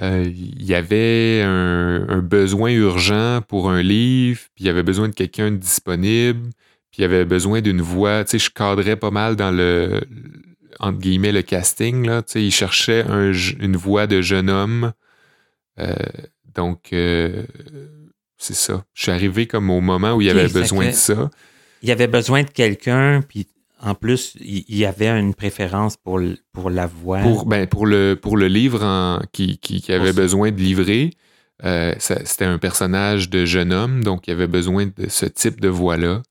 Euh, il y avait un, un, besoin urgent pour un livre, puis il y avait besoin de quelqu'un de disponible puis il avait besoin d'une voix. Tu sais, je cadrais pas mal dans le, entre guillemets, le casting. Là. Tu sais, il cherchait un, une voix de jeune homme. Euh, donc, euh, c'est ça. Je suis arrivé comme au moment où il y avait besoin de ça. Il y avait besoin de quelqu'un, puis en plus, il y avait une préférence pour, pour la voix. Pour, ben, pour, le, pour le livre en, qui, qui, qui, avait besoin de livrer, euh, c'était un personnage de jeune homme, donc il avait besoin de ce type de voix-là.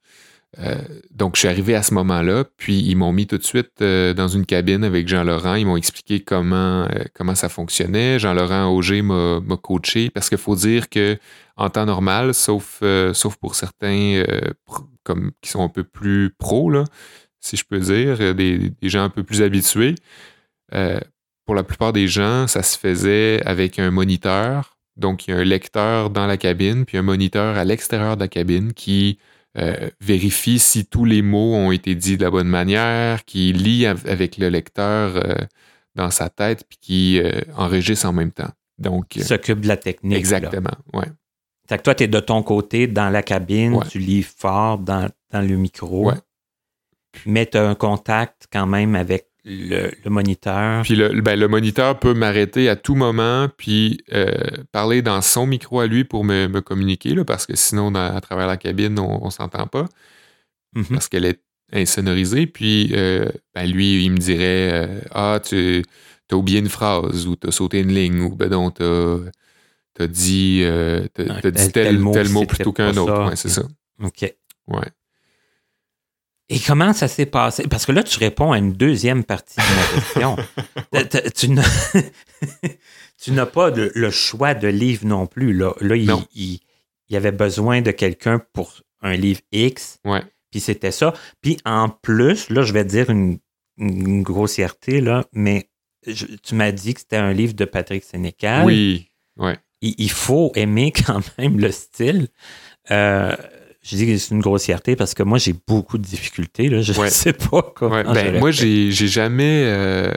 Euh, donc, je suis arrivé à ce moment-là, puis ils m'ont mis tout de suite euh, dans une cabine avec Jean-Laurent. Ils m'ont expliqué comment, euh, comment ça fonctionnait. Jean-Laurent Auger m'a coaché parce qu'il faut dire que en temps normal, sauf, sauf pour certains comme, qui sont un peu plus pros, si je peux dire, des, des gens un peu plus habitués, pour la plupart des gens, ça se faisait avec un moniteur. Donc, il y a un lecteur dans la cabine, puis un moniteur à l'extérieur de la cabine qui euh, vérifie si tous les mots ont été dits de la bonne manière, qui lit avec le lecteur euh, dans sa tête, puis qui euh, enregistre en même temps. Donc, s'occupe de la technique. Exactement, oui. Fait que toi, tu es de ton côté dans la cabine, ouais. tu lis fort dans, dans le micro, ouais. mais tu as un contact quand même avec le, le, moniteur. Puis le, ben, le moniteur peut m'arrêter à tout moment, puis euh, parler dans son micro à lui pour me, me communiquer, là, parce que sinon, dans, à travers la cabine, on, on s'entend pas, Mhm. mm -hmm. parce qu'elle est insonorisée. Puis euh, ben, lui, il me dirait euh, Ah, tu as oublié une phrase, ou tu as sauté une ligne, ou ben donc tu as, dit, as, as dit tel, tel, mot, tel mot plutôt qu'un autre. Ouais, c'est ça. OK. Ouais. Et comment ça s'est passé? Parce que là, tu réponds à une deuxième partie de ma question. *laughs* *laughs* tu n'as pas le choix de livre non plus. Là, là il, y avait besoin de quelqu'un pour un livre X. Ouais. Puis c'était ça. Puis en plus, là, je vais dire une, grossièreté, là, mais tu m'as dit que c'était un livre de Patrick Sénécal. Oui, ouais. Il, faut aimer quand même le style. Euh, je dis que c'est une grossièreté parce que moi, j'ai beaucoup de difficultés. Là. Je ne sais pas comment. Ben, moi, j'ai, jamais. Euh,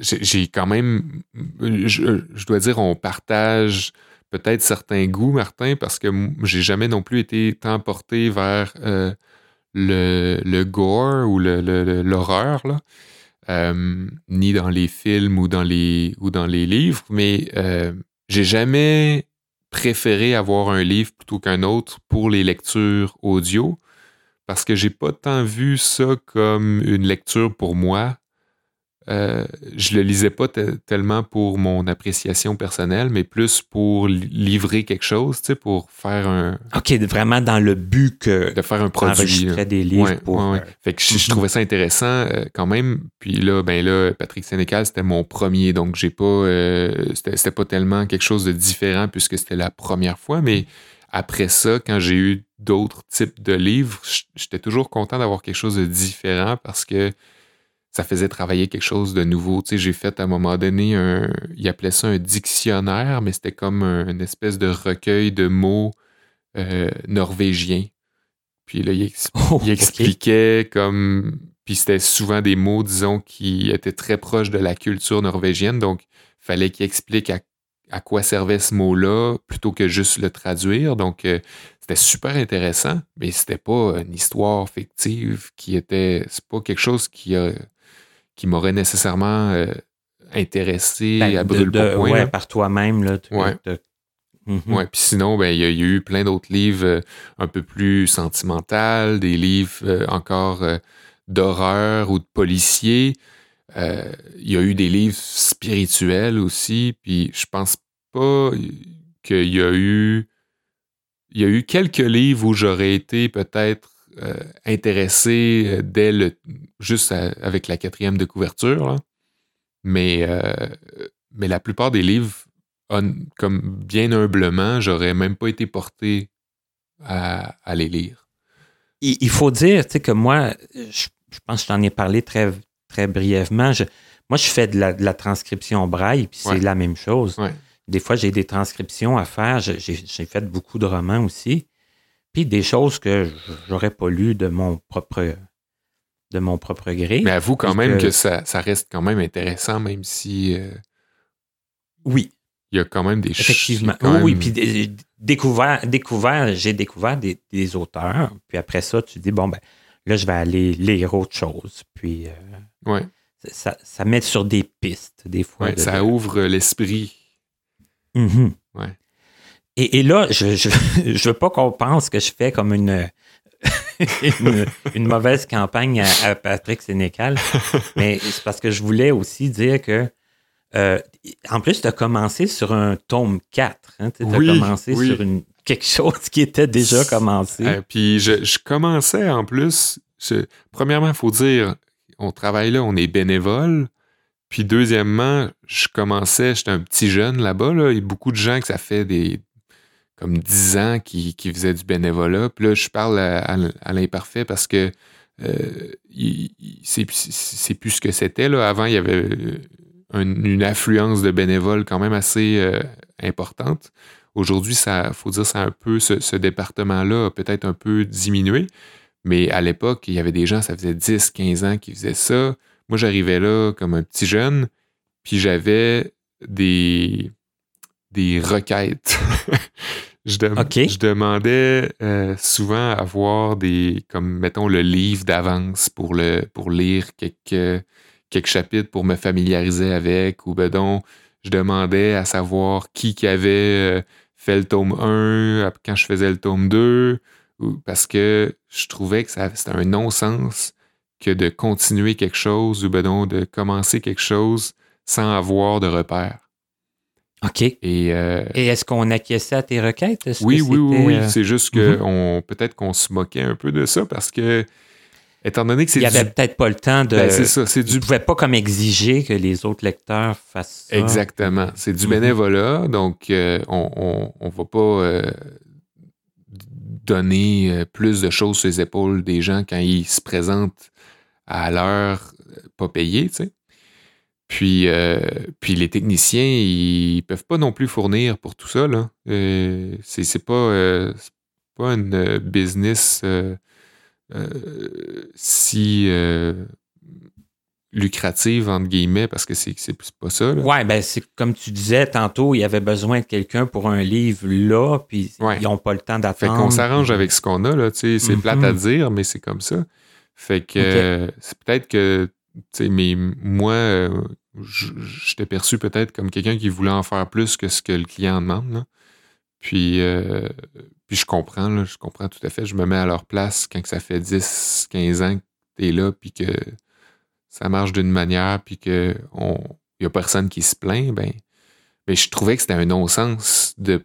j'ai, quand même. Je, dois dire, on partage peut-être certains goûts, Martin, parce que j'ai jamais non plus été tant porté vers euh, le, le, gore ou l'horreur, le, euh, ni dans les films ou dans les, ou dans les livres, mais j'ai jamais préféré avoir un livre plutôt qu'un autre pour les lectures audio parce que j'ai pas tant vu ça comme une lecture pour moi. Euh, je le lisais pas tellement pour mon appréciation personnelle, mais plus pour livrer quelque chose, tu sais, pour faire un. Ok, vraiment dans le but que de faire un produit. des livres pour. Euh, fait que je, mhm. trouvais ça intéressant euh, quand même. Puis là, ben là, Patrick Sénécal, c'était mon premier, donc j'ai pas, c'était pas tellement quelque chose de différent puisque c'était la première fois, mais après ça, quand j'ai eu d'autres types de livres, j'étais toujours content d'avoir quelque chose de différent parce que ça faisait travailler quelque chose de nouveau. Tu sais, j'ai fait à un moment donné un. Il appelait ça un dictionnaire, mais c'était comme un, une espèce de recueil de mots euh, norvégiens. Puis là, il, *laughs* oh, expliquait comme. Puis c'était souvent des mots, disons, qui étaient très proches de la culture norvégienne. Donc, il fallait qu'il explique à, quoi servait ce mot-là plutôt que juste le traduire. Donc, euh, c'était super intéressant, mais c'était pas une histoire fictive qui était. C'est pas quelque chose qui a qui m'aurait nécessairement euh, intéressé ben, à brûle de, point. Ouais, par toi-même. Là, ouais. Mhm. ouais. Puis sinon, ben, il y, a eu plein d'autres livres euh, un peu plus sentimentaux, des livres euh, encore d'horreur ou de policiers. Il y a eu des livres spirituels aussi. Puis je pense pas qu'il y a eu. Il y a eu quelques livres où j'aurais été peut-être euh, intéressé euh, dès le juste avec la quatrième de couverture. Mais, euh, mais la plupart des livres, comme bien humblement, j'aurais même pas été porté à, les lire. Il, faut dire que moi, je, pense que je t'en ai parlé très, très brièvement. moi, je fais de la, transcription braille, puis c'est la même chose. Des fois, j'ai des transcriptions à faire. J'ai fait beaucoup de romans aussi des choses que j'aurais pas lues de mon propre de mon propre gré. Mais avoue quand même que, ça, reste quand même intéressant, même si. Euh, oui. Il y a quand même des Effectivement. Oui, puis découvert, découvert j'ai découvert des, auteurs. Puis après ça, tu dis, bon, ben là, je vais aller lire autre chose. Puis. Euh, ouais. Ça, ça, met sur des pistes, des fois. ça ouvre l'esprit. Mm-hmm. Ouais. Et, là, je, *laughs* je, veux pas qu'on pense que je fais comme une, *laughs* une, mauvaise campagne à, Patrick Sénécal, *laughs* mais c'est parce que je voulais aussi dire que, euh, en plus, tu as commencé sur un tome 4. Hein, tu as commencé sur une, quelque chose qui était déjà commencé. Euh, puis je, commençais en plus, premièrement, il faut dire, on travaille là, on est bénévole. Puis deuxièmement, je commençais, j'étais un petit jeune là-bas. Là, il y a beaucoup de gens que ça fait des, comme 10 ans qui, qui faisait du bénévolat. Puis là, je parle à, l'imparfait parce que euh, c'est plus ce que c'était. Avant, il y avait une affluence de bénévoles quand même assez euh, importante. Aujourd'hui, ça faut dire, ça un peu, ce, département-là a peut-être un peu diminué. Mais à l'époque, il y avait des gens, ça faisait 10, 15 ans qui faisaient ça. Moi, j'arrivais là comme un petit jeune, puis j'avais des requêtes. *laughs* Je, demandais euh, souvent à avoir des, comme mettons, le livre d'avance pour, le, pour lire quelques, quelques chapitres pour me familiariser avec, ou ben donc, je demandais à savoir qui qui avait euh, fait le tome 1 quand je faisais le tome 2, parce que je trouvais que c'était un non-sens que de continuer quelque chose ou ben donc de commencer quelque chose sans avoir de repères. OK. Et, euh, Et est-ce qu'on acquiesçait à tes requêtes? Oui, oui, oui, oui. Euh, c'est juste que mm-hmm. on, peut-être qu'on se moquait un peu de ça parce que étant donné que c'est Il n'y du... avait peut-être pas le temps de. Ben, c'est ça, c'est du... ne pouvait pas comme exiger que les autres lecteurs fassent ça. Exactement. C'est du Mhm. bénévolat, donc euh, on ne va pas euh, donner plus de choses sur les épaules des gens quand ils se présentent à l'heure pas payée, tu sais. Puis, euh, puis les techniciens, ils peuvent pas non plus fournir pour tout ça, là. Euh, c'est c'est pas, euh, c'est pas une euh, business euh, euh, si lucrative, entre guillemets, parce que c'est c'est pas ça, là. Ouais, ben c'est comme tu disais tantôt, il y avait besoin de quelqu'un pour un livre là, puis Ouais. ils n'ont pas le temps Fait d'attendre. qu'on s'arrange avec ce qu'on a, là, c'est Mhm. plate à dire, mais c'est comme ça. Fait que c'est peut-être que, mais moi, euh, t'ai perçu peut-être comme quelqu'un qui voulait en faire plus que ce que le client demande. Puis, euh, puis je comprends, là, je comprends tout à fait. Je me mets à leur place quand que ça fait 10, 15 ans que t'es là, puis que ça marche d'une manière, puis que on y a personne qui se plaint, ben, ben je trouvais que c'était un non-sens de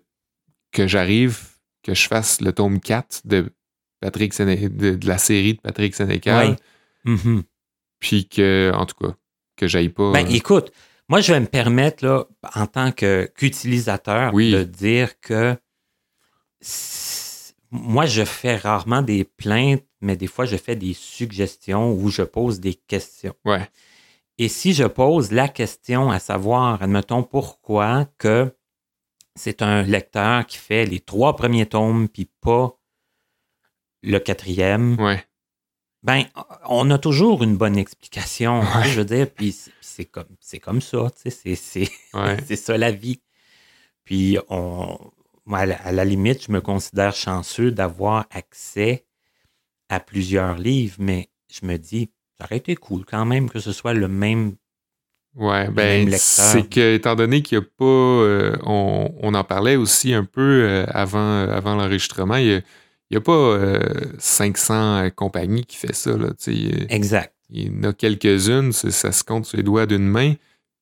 que j'arrive, que je fasse le tome 4 de Patrick de, la série de Patrick Sénécal. Mhm. Puis que, en tout cas, que j'aille pas. Ben, euh, écoute, moi, je vais me permettre, là, en tant que- qu'utilisateur, Oui. de dire que moi, je fais rarement des plaintes, mais des fois, je fais des suggestions ou je pose des questions. ouais, Et si je pose la question à savoir, admettons, pourquoi que c'est un lecteur qui fait les trois premiers tomes puis pas le quatrième, ouais, ben, on a toujours une bonne explication. Ouais. Je veux dire, puis c'est- comme, c'est comme ça, tu sais, c'est, ouais. *laughs* ça la vie. Puis, on, moi, à la, limite, je me considère chanceux d'avoir accès à plusieurs livres, mais je me dis, ça aurait été cool quand même que ce soit le même. Ouais, ben, c'est que, étant donné qu'il n'y a pas. euh, on, on en parlait aussi un peu euh, avant, avant l'enregistrement, il n'y a, pas euh, 500 compagnies qui fait ça, là. Il- Exact. Il y en a quelques-unes, ça se compte sur les doigts d'une main.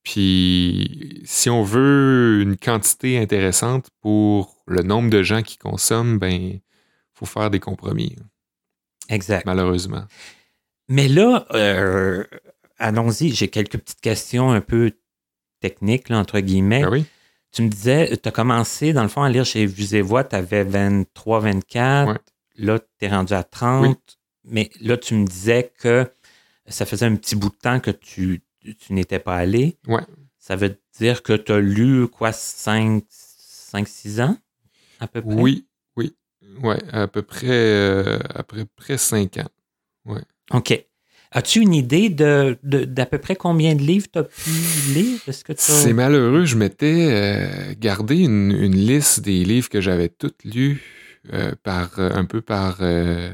Puis, si on veut une quantité intéressante pour le nombre de gens qui consomment, ben, faut faire des compromis, Exact. malheureusement. Mais là, euh, allons-y, j'ai quelques petites questions un peu techniques, là, entre guillemets. Ah oui? Tu me disais, tu as commencé, dans le fond, à lire chez Vues et Voix, tu avais 23, 24. Ouais. Là, tu es rendu à 30. Oui. Mais là, tu me disais que ça faisait un petit bout de temps que tu, tu n'étais pas allé. Ouais. Ça veut dire que tu as lu, quoi, 5, 6 ans, à peu près? Oui, oui. Ouais, à peu près, euh, à peu près 5 ans. OK. As-tu une idée de, d'à peu près combien de livres tu as pu lire? Est-ce que t'as- C'est malheureux, je m'étais euh, gardé une, une liste des livres que j'avais toutes lus euh, par euh, un peu par euh,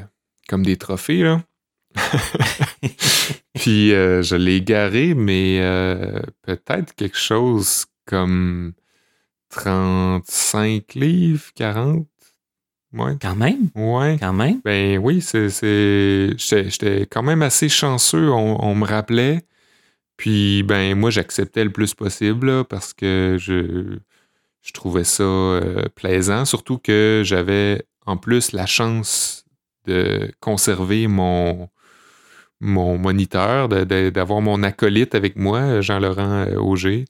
comme des trophées là. *laughs* Puis je l'ai garé, mais peut-être quelque chose comme 35 livres, 40. Ouais. Quand même, Ouais. quand même? Ben oui, c'est. J'étais quand même assez chanceux, on, on me rappelait. Puis, ben, moi, j'acceptais le plus possible là, parce que je, je trouvais ça euh, plaisant. Surtout que j'avais en plus la chance de conserver mon, mon moniteur, d'avoir mon acolyte avec moi, Jean-Laurent euh, Auger.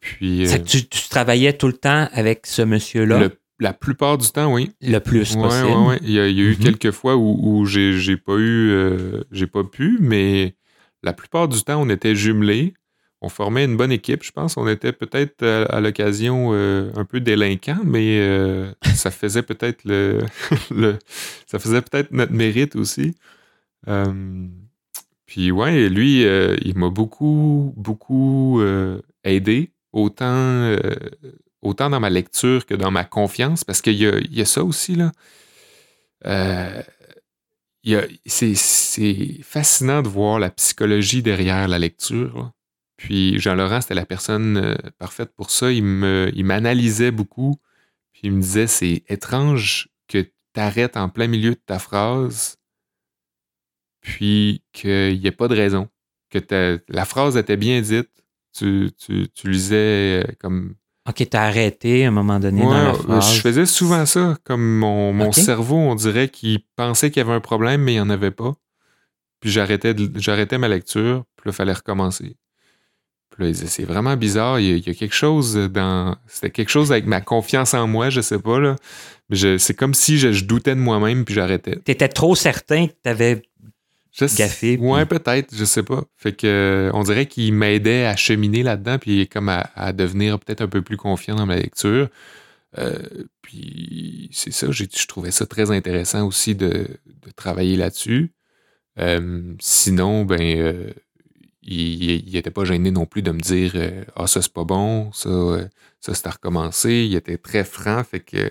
Puis, C'est euh, que tu, tu travaillais tout le temps avec ce monsieur-là, le- la plupart du temps, oui. plus Ouais, possible. ouais, ouais. Il y a, il y a eu Mhm. quelques fois où, où j'ai, pas eu, euh, j'ai pas pu, mais la plupart du temps, on était jumelés. On formait une bonne équipe, je pense. On était peut-être à, à l'occasion euh, un peu délinquants, mais euh, ça faisait peut-être le, *laughs* le- ça faisait peut-être notre mérite aussi. Puis ouais, lui, il m'a beaucoup, beaucoup aidé, autant, euh, autant dans ma lecture que dans ma confiance, parce qu'il y y a ça aussi, là. Euh, c'est, fascinant de voir la psychologie derrière la lecture. là. Puis Jean-Laurent, c'était la personne euh, parfaite pour ça. Il, me, il m'analysait beaucoup. Puis il me disait, c'est étrange que tu arrêtes en plein milieu de ta phrase, puis qu'il n'y ait pas de raison. Que la phrase était bien dite. Tu, tu, tu lisais euh, comme OK, t'as arrêté à un moment donné dans la phrase. je faisais souvent ça. Comme mon, mon cerveau, on dirait qu'il pensait qu'il y avait un problème, mais il n'y en avait pas. puis j'arrêtais, j'arrêtais ma lecture, puis là, il fallait recommencer. Puis là, il disait, c'est vraiment bizarre, il y, a, il y, a, quelque chose dans... C'était quelque chose avec ma confiance en moi, je sais pas, là. Mais c'est comme si je, je, doutais de moi-même, puis j'arrêtais. T'étais trop certain que t'avais Puis... Ouais, peut-être, je sais pas. Fait que, on dirait qu'il m'aidait à cheminer là-dedans, puis comme à, à devenir peut-être un peu plus confiant dans ma lecture. Euh, puis c'est ça, je trouvais ça très intéressant aussi de, de travailler là-dessus. Euh, sinon, ben, euh, il n'était pas gêné non plus de me dire euh, Ah, ça c'est pas bon, ça, euh, ça c'est à recommencer. Il était très franc, fait que.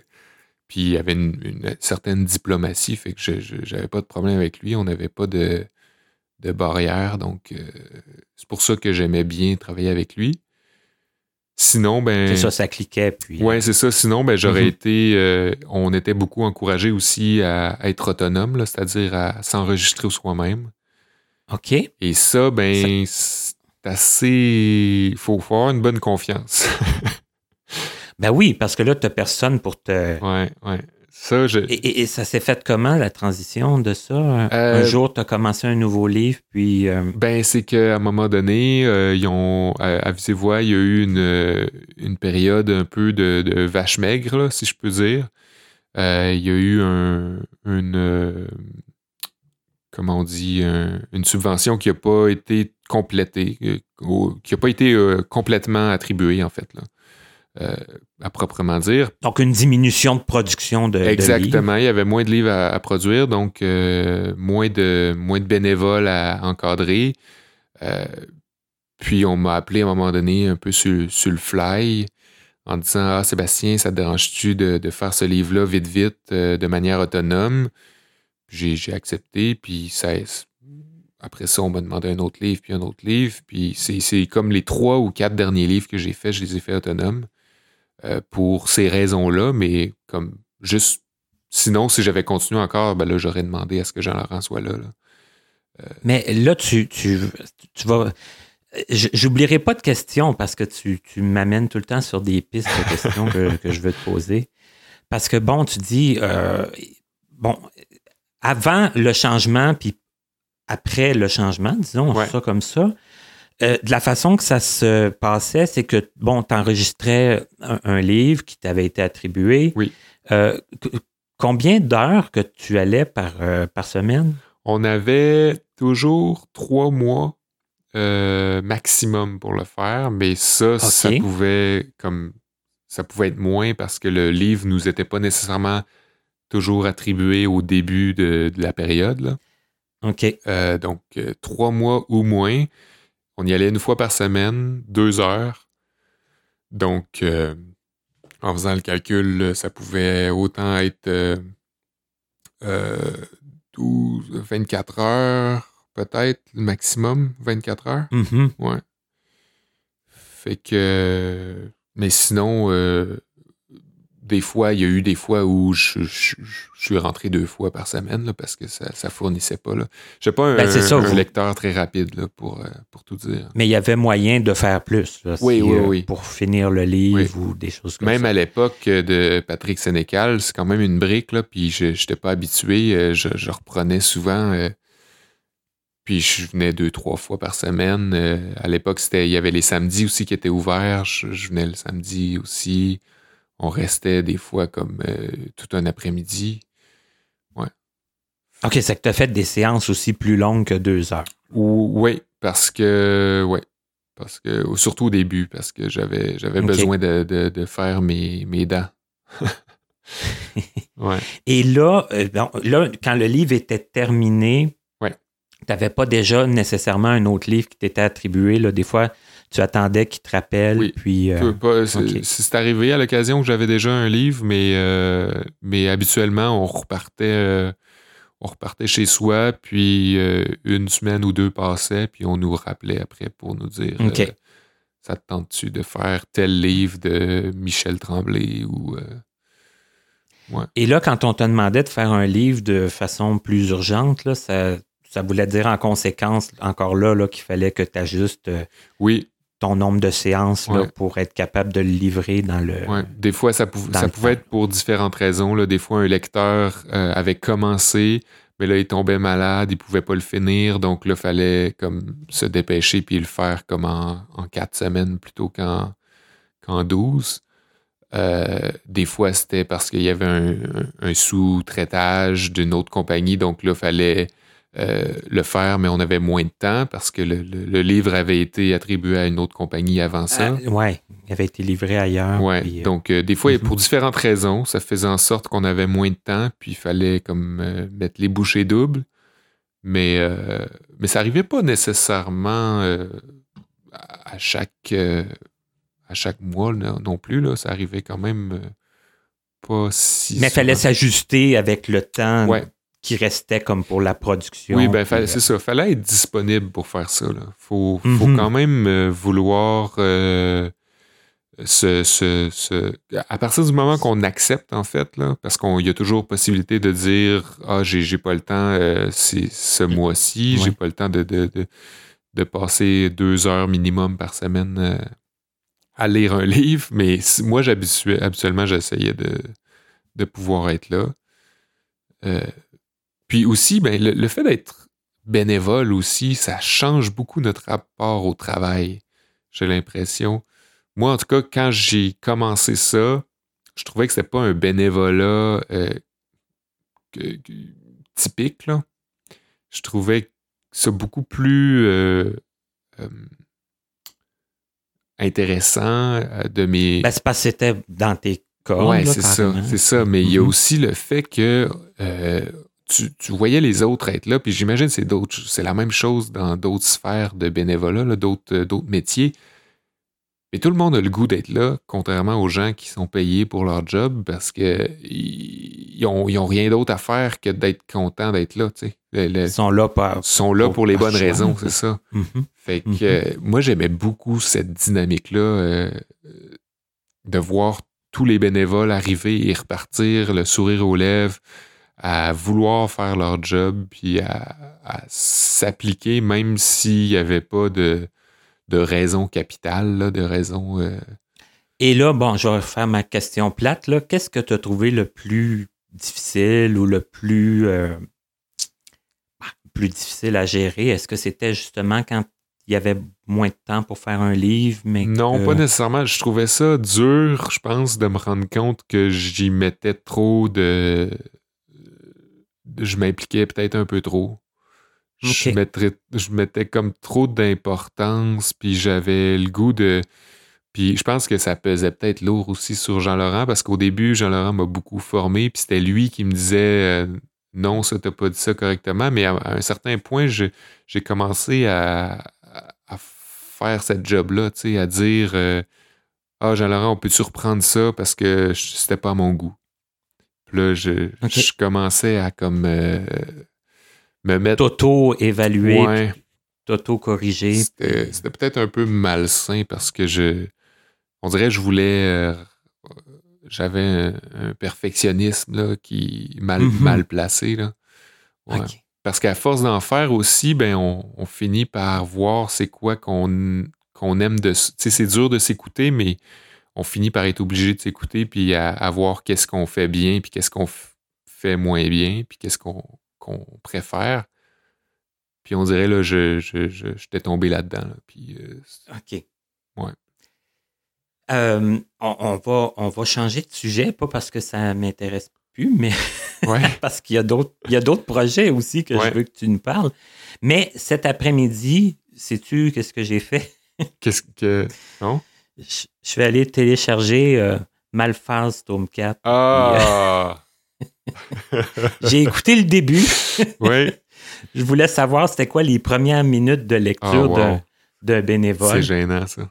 Puis il y avait une, une certaine diplomatie, fait que je n'avais pas de problème avec lui. On n'avait pas de, de barrière, donc c'est pour ça que j'aimais bien travailler avec lui. Sinon, ben. C'est ça, ça cliquait. Puis... Ouais, c'est ça. Sinon, ben, j'aurais mm -hmm. été. Euh, on était beaucoup encouragé aussi à, être autonome, c'est-à-dire à, s'enregistrer soi-même. OK. Et ça, ben, c'est assez. Il faut avoir une bonne confiance. *laughs* ben oui, parce que là, tu n'as personne pour te. Ouais, ouais. Ça, je... et, et, et, ça s'est fait comment, la transition de ça? Euh, un jour, tu as commencé un nouveau livre, puis... Euh... Ben, c'est qu'à un moment donné, euh, ils ont, à, Visévoix, il y a eu une, une période un peu de, de vache maigre, là, si je peux dire. Euh, il y a eu un, une... comment on dit? Un, une subvention qui n'a pas été complétée, qui n'a pas été complètement attribuée, en fait, là. Euh, à proprement dire. Donc, une diminution de production de, Exactement. De il y avait moins de livres à, à produire, donc euh, moins, de, moins de bénévoles à encadrer. Euh, puis, on m'a appelé à un moment donné un peu sur, sur le fly en disant Ah, Sébastien, ça te dérange-tu de, de, faire ce livre-là vite, vite, de manière autonome J'ai accepté, puis ça, après ça, on m'a demandé un autre livre, puis un autre livre. Puis c'est comme les trois ou quatre derniers livres que j'ai faits, je les ai faits autonomes. Euh, pour ces raisons-là, mais comme juste. Sinon, si j'avais continué encore, ben là, j'aurais demandé à ce que Jean-Laurent soit là. là. Euh... Mais là, tu, tu, tu vas. J'oublierai pas de questions parce que tu, tu m'amènes tout le temps sur des pistes de questions que, que, je veux te poser. Parce que, bon, tu dis, euh, bon, avant le changement, puis après le changement, disons ouais. ça comme ça, euh, de la façon que ça se passait, c'est que, bon, tu enregistrais un, un, livre qui t'avait été attribué. Oui. Euh, combien d'heures que tu allais par, euh, par semaine? On avait toujours trois mois maximum pour le faire, mais ça, okay. ça pouvait comme ça pouvait être moins parce que le livre nous était pas nécessairement toujours attribué au début de, de la période. Là. OK. Donc, trois mois ou moins. On y allait une fois par semaine, deux heures. Donc, euh, en faisant le calcul, ça pouvait autant être euh, euh, 12, 24 heures, peut-être, le maximum, 24 heures. Mm -hmm. Ouais. Fait que. Mais sinon, euh, des fois, il y a eu des fois où je, je, je suis rentré deux fois par semaine là, parce que ça, ça fournissait pas. Je n'ai pas un, ben ça, un vous... lecteur très rapide là, pour, euh, pour tout dire. Mais il y avait moyen de faire plus. Là, oui, si, oui, euh, oui. Pour finir le livre oui. ou des choses comme même ça. Même à l'époque de Patrick Sénécal, c'est quand même une brique, là, puis je n'étais pas habitué. Euh, je, je, reprenais souvent. Euh, puis je venais deux, trois fois par semaine. Euh, à l'époque, il y avait les samedis aussi qui étaient ouverts. Je, je venais le samedi aussi on restait des fois comme euh, tout un après-midi. Ouais. OK, c'est que tu as fait des séances aussi plus longues que deux heures. Oui, parce que, ouais, parce que, surtout au début, parce que j'avais, j'avais okay. besoin de, de, de, faire mes, mes dents. *laughs* ouais. Et là, euh, là, quand le livre était terminé, ouais. tu n'avais pas déjà nécessairement un autre livre qui t'était attribué. Là. Des fois, tu attendais qu'il te rappelle. Oui. Puis, euh, c'est, okay. c'est arrivé à l'occasion que j'avais déjà un livre, mais, euh, mais habituellement, on repartait, euh, on repartait chez soi, puis euh, une semaine ou deux passait, puis on nous rappelait après pour nous dire okay. Ça te tente-tu de faire tel livre de Michel Tremblay ou. Ouais. Et là, quand on te demandait de faire un livre de façon plus urgente, là, ça, ça voulait dire en conséquence, encore là, là qu'il fallait que tu ajustes. Oui ton nombre de séances ouais. là, pour être capable de le livrer dans le. Ouais. Des fois, ça, pou ça pouvait être pour différentes raisons. Là. Des fois, un lecteur euh, avait commencé, Mais là, il tombait malade, il pouvait pas le finir, donc là, il fallait comme se dépêcher puis le faire comme en, en quatre semaines plutôt qu'en qu'en douze. Euh, des fois, c'était parce qu'il y avait un, un sous-traitage d'une autre compagnie, donc là, il fallait euh, le faire, mais on avait moins de temps parce que le, le- le livre avait été attribué à une autre compagnie avant ça. Ah, ouais, il avait été livré ailleurs. Ouais, puis, euh, donc euh, des fois, mhm. pour différentes raisons, ça faisait en sorte qu'on avait moins de temps, puis il fallait comme mettre les bouchées doubles. Mais, mais ça arrivait pas nécessairement à chaque, à chaque mois non plus. Là. Ça arrivait quand même pas si. mais il fallait s'ajuster avec le temps Ouais. Qui restait comme pour la production. Oui, ben, c'est ça. Fallait être disponible pour faire ça. Là. Faut, faut Mhm. quand même euh, vouloir euh, se, se- se- À partir du moment qu'on accepte, en fait, là, parce qu'il y a toujours possibilité de dire Ah, j'ai, j'ai pas le temps euh, c'est ce mois-ci, j'ai pas le temps de, de, de, de passer deux heures minimum par semaine à lire un *laughs* livre. Mais si- moi, habituellement, j'essayais de, de pouvoir être là. Euh, puis aussi, ben, le, le fait d'être bénévole aussi, ça change beaucoup notre rapport au travail. J'ai l'impression. Moi, en tout cas, quand j'ai commencé ça, je trouvais que c'était pas un bénévolat euh, que- que- typique. Là. Je trouvais ça beaucoup plus euh, euh, intéressant de mes. ben, c'est parce que c'était dans tes cordes. Ouais, là, c'est ça, c'est ça. Mais il y a Mhm. aussi le fait que tu, tu voyais les autres être là, puis j'imagine que c'est d'autres, c'est la même chose dans d'autres sphères de bénévolat, là, d'autres, euh, d'autres métiers. Mais tout le monde a le goût d'être là, contrairement aux gens qui sont payés pour leur job parce que ils ils ont, ils ont rien d'autre à faire que d'être contents d'être là. tu sais. Le- le- Ils sont là par. sont là pour- pour les bonnes raisons, c'est ça. *laughs* Mhm. Fait que Mhm. euh, moi, j'aimais beaucoup cette dynamique-là euh, de voir tous les bénévoles arriver et repartir, le sourire aux lèvres, à vouloir faire leur job, puis à, à s'appliquer, même s'il n'y avait pas de, de raison capitale, là, de raison. euh, Et là, bon, je vais faire ma question plate. là. Qu'est-ce que tu as trouvé le plus difficile ou le plus, euh, bah, plus difficile à gérer? Est-ce que c'était justement quand il y avait moins de temps pour faire un livre? Mais Non, que- pas nécessairement. Je trouvais ça dur, je pense, de me rendre compte que j'y mettais trop de. Je m'impliquais peut-être un peu trop. Je, Ok. mettrais- je mettais comme trop d'importance, puis j'avais le goût de. Puis je pense que ça pesait peut-être lourd aussi sur Jean-Laurent, parce qu'au début, Jean-Laurent m'a beaucoup formé, puis c'était lui qui me disait euh, non, ça, t'as pas dit ça correctement. Mais à, à un certain point, j'ai commencé à, faire cette job-là, tu sais, à dire euh, Ah, Jean-Laurent, on peut-tu reprendre ça parce que c'était pas à mon goût. Là, je, commençais à comme euh, me mettre. T'auto-évaluer, Ouais, t'auto-corriger. c'était c'était peut-être un peu malsain parce que je. On dirait que je voulais. euh, J'avais un, un perfectionnisme là, qui mal, Mhm. mal placé. Là. Ouais. Ok. Parce qu'à force d'en faire aussi, ben on, on finit par voir c'est quoi qu'on qu'on aime de. Tu sais, c'est dur de s'écouter, mais on finit par être obligé de s'écouter puis à, à voir qu'est-ce qu'on fait bien, puis qu'est-ce qu'on fait moins bien, puis qu'est-ce qu'on préfère. Puis on dirait, là, je, je, je- j'étais tombé là-dedans. là. Puis, euh, OK. Ouais. Euh, on, on va, on va changer de sujet, pas parce que ça m'intéresse plus, mais *laughs* ouais. parce qu'il y a d'autres, il y a d'autres projets aussi que Ouais. je veux que tu nous parles. Mais cet après-midi, sais-tu qu'est-ce que j'ai fait? Qu'est-ce que. Non? Je, vais aller télécharger euh, Malphase Tome 4. Ah! *laughs* J'ai écouté le début. oui. *laughs* Je voulais savoir c'était quoi les premières minutes de lecture Ah, wow. de, de bénévole. C'est gênant, ça.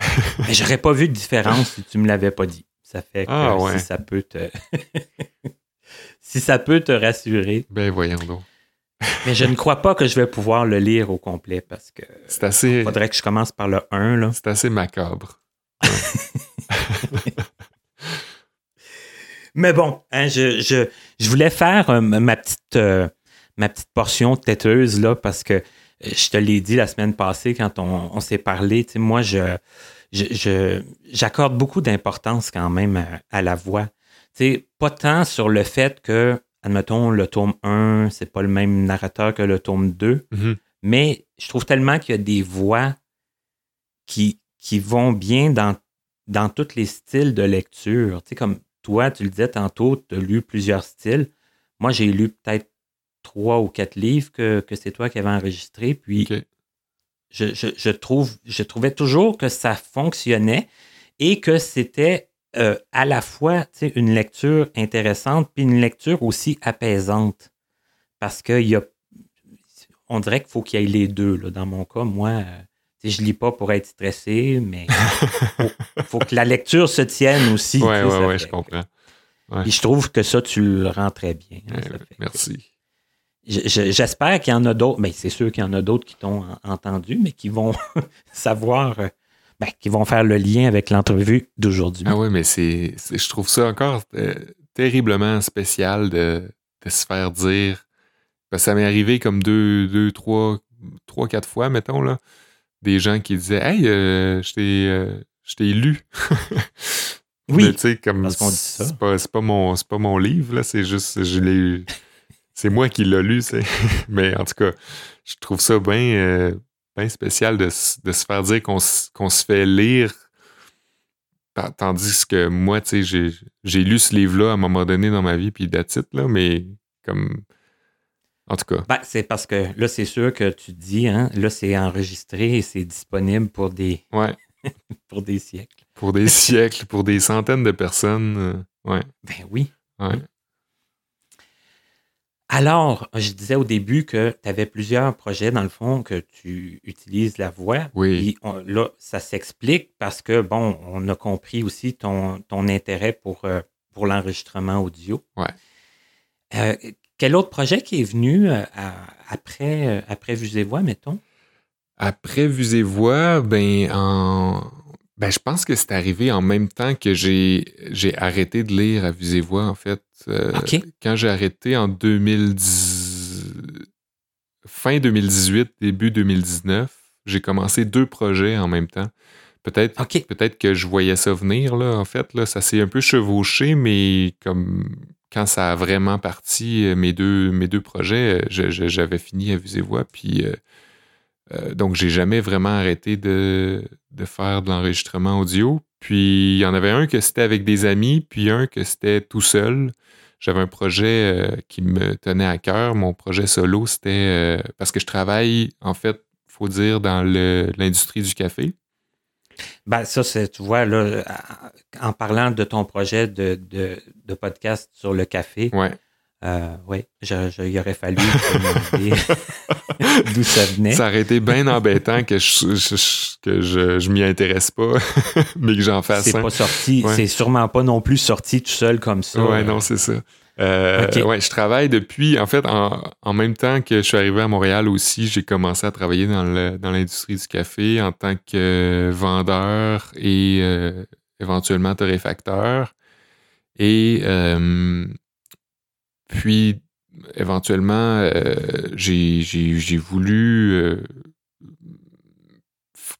*laughs* Mais j'aurais pas vu de différence si tu me l'avais pas dit. Ça fait que Ah, ouais. si ça peut te. si ça peut te rassurer. Ben, voyons donc. *laughs* Mais je ne crois pas que je vais pouvoir le lire au complet parce que C'est assez. faudrait que je commence par le 1. Là. C'est assez macabre. *laughs* Mais bon, hein, je, je, je voulais faire euh, ma, petite, euh, ma petite portion têteuse là, parce que euh, je te l'ai dit la semaine passée quand on, on s'est parlé. Moi, je, je, je- j'accorde beaucoup d'importance quand même à, à la voix. Pas tant sur le fait que admettons, le tome 1, c'est pas le même narrateur que le tome 2, Mhm. mais je trouve tellement qu'il y a des voix qui, qui vont bien dans, dans tous les styles de lecture. Tu sais, comme toi, tu le disais tantôt, tu as lu plusieurs styles. Moi, j'ai lu peut-être trois ou quatre livres que, que c'est toi qui avais enregistré. Puis, Ok. je, je- je trouve, je trouvais toujours que ça fonctionnait et que c'était euh, à la fois une lecture intéressante puis une lecture aussi apaisante. Parce que il y a, on dirait qu'il faut qu'il y ait les deux. Là. Dans mon cas, moi, euh, je lis pas pour être stressé, mais faut, faut que la lecture se tienne aussi. Ouais, ouais, ça ouais, fait je comprends. Puis je trouve que ça, tu le rends très bien. hein, Ouais, merci. je- je- J'espère qu'il y en a d'autres. Mais c'est sûr qu'il y en a d'autres qui t'ont en- entendu, mais qui vont *laughs* savoir, euh, ben, qui vont faire le lien avec l'entrevue d'aujourd'hui. Ah ouais, mais c'est, je trouve ça encore euh, terriblement spécial de, de se faire dire. Ça m'est arrivé comme deux, deux, trois, trois, quatre fois, mettons, là, des gens qui disaient Hey, euh, je t'ai euh, je t'ai lu. *laughs* Oui, tu sais, comme parce qu'on dit ça. c'est pas, c'est pas mon c'est pas mon livre, là, c'est juste je l'ai eu. C'est moi qui l'ai lu, c'est. *laughs* Mais en tout cas, je trouve ça bien bien spécial de, de se faire dire qu'on se fait lire. Ta- Tandis que moi, tu sais, j'ai, j'ai lu ce livre-là à un moment donné dans ma vie, puis titre là, mais comme. En tout cas. Ben, c'est parce que là, c'est sûr que tu dis, hein, là, c'est enregistré et c'est disponible pour des, Ouais. *laughs* pour des siècles. Pour des siècles, pour des centaines de personnes. euh, ouais. Ben oui. Ouais. Alors, je disais au début que tu avais plusieurs projets, dans le fond, que tu utilises la voix. Oui. On- là, ça s'explique parce que, bon, on a compris aussi ton, ton intérêt pour, euh, pour l'enregistrement audio. Ouais. Euh, quel autre projet qui est venu euh, après, euh, après Vues et Voix, mettons? Après Vues et Voix, ben, en... ben, je pense que c'est arrivé en même temps que j'ai, arrêté de lire à Vues et Voix, en fait. Euh. Quand j'ai arrêté en 2010... fin 2018, début 2019, j'ai commencé deux projets en même temps. Peut-être, OK. peut-être que je voyais ça venir, là, en fait. Là, ça s'est un peu chevauché, mais comme quand ça a vraiment parti, euh, mes deux, mes deux projets, euh, j'avais fini à Vues et Voix, puis... euh, euh, donc, j'ai jamais vraiment arrêté de, de faire de l'enregistrement audio. Puis, il y en avait un que c'était avec des amis, puis un que c'était tout seul. J'avais un projet euh, qui me tenait à cœur. Mon projet solo, c'était euh, parce que je travaille, en fait, faut dire, dans l'industrie du café. Ben, ça, c'est, tu vois, là, en parlant de ton projet de, de, de podcast sur le café, Ouais. Euh, oui, il aurait fallu demander *laughs* d'où ça venait. Ça aurait été bien embêtant que je, je- que je, je m'y intéresse pas, *laughs* mais que j'en fasse c'est pas sorti, Ouais. c'est sûrement pas non plus sorti tout seul comme ça. Ouais, non, c'est ça. Euh. Ouais, je travaille depuis, en fait, en, en même temps que je suis arrivé à Montréal aussi, j'ai commencé à travailler dans le- dans l'industrie du café en tant que vendeur et euh, éventuellement torréfacteur. Et euh, puis, éventuellement, euh, j'ai voulu euh,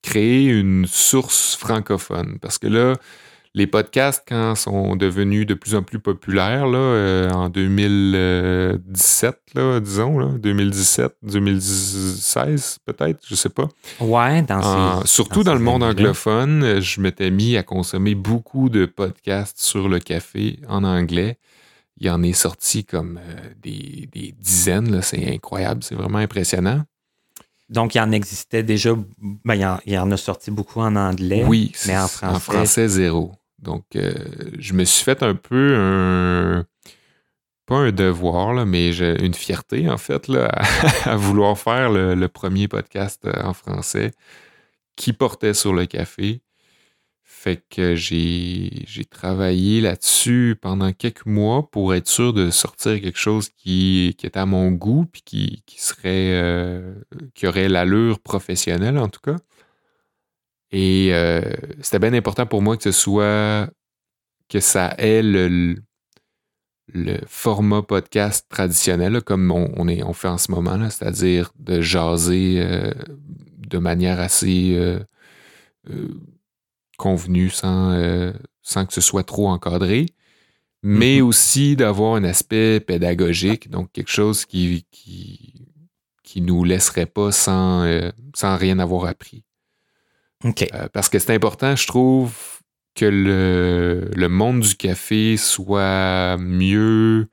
créer une source francophone parce que là, les podcasts, quand sont devenus de plus en plus populaires, là, euh, en 2017, là, disons, là, 2017, 2016 peut-être, je sais pas. Ouais, dans En- ces- surtout dans dans, le monde anglophone, je m'étais mis à consommer beaucoup de podcasts sur le café en anglais. Il y en est sorti comme euh, des, des dizaines, c'est incroyable, c'est vraiment impressionnant. Donc, il en existait déjà, ben, il, y en, il en a sorti beaucoup en anglais. Oui, mais en c'est- français. zéro. Donc, euh, je me suis fait un peu un. Pas un devoir, là, mais j'ai une fierté, en fait, là, à, *laughs* à vouloir faire le, le premier podcast euh, en français qui portait sur le café. Fait que j'ai travaillé là-dessus pendant quelques mois pour être sûr de sortir quelque chose qui, qui était à mon goût puis qui, qui serait euh, qui aurait l'allure professionnelle en tout cas. Et euh, c'était bien important pour moi que ce soit que ça ait le, le format podcast traditionnel, comme on, on est, on fait en ce moment, c'est-à-dire de jaser euh, de manière assez euh, euh, sans, euh, sans que ce soit trop encadré. mais Mhm. aussi d'avoir un aspect pédagogique, donc quelque chose qui, qui, qui nous laisserait pas sans, euh, sans rien avoir appris. Euh, parce que c'est important, je trouve, que le, le monde du café soit mieux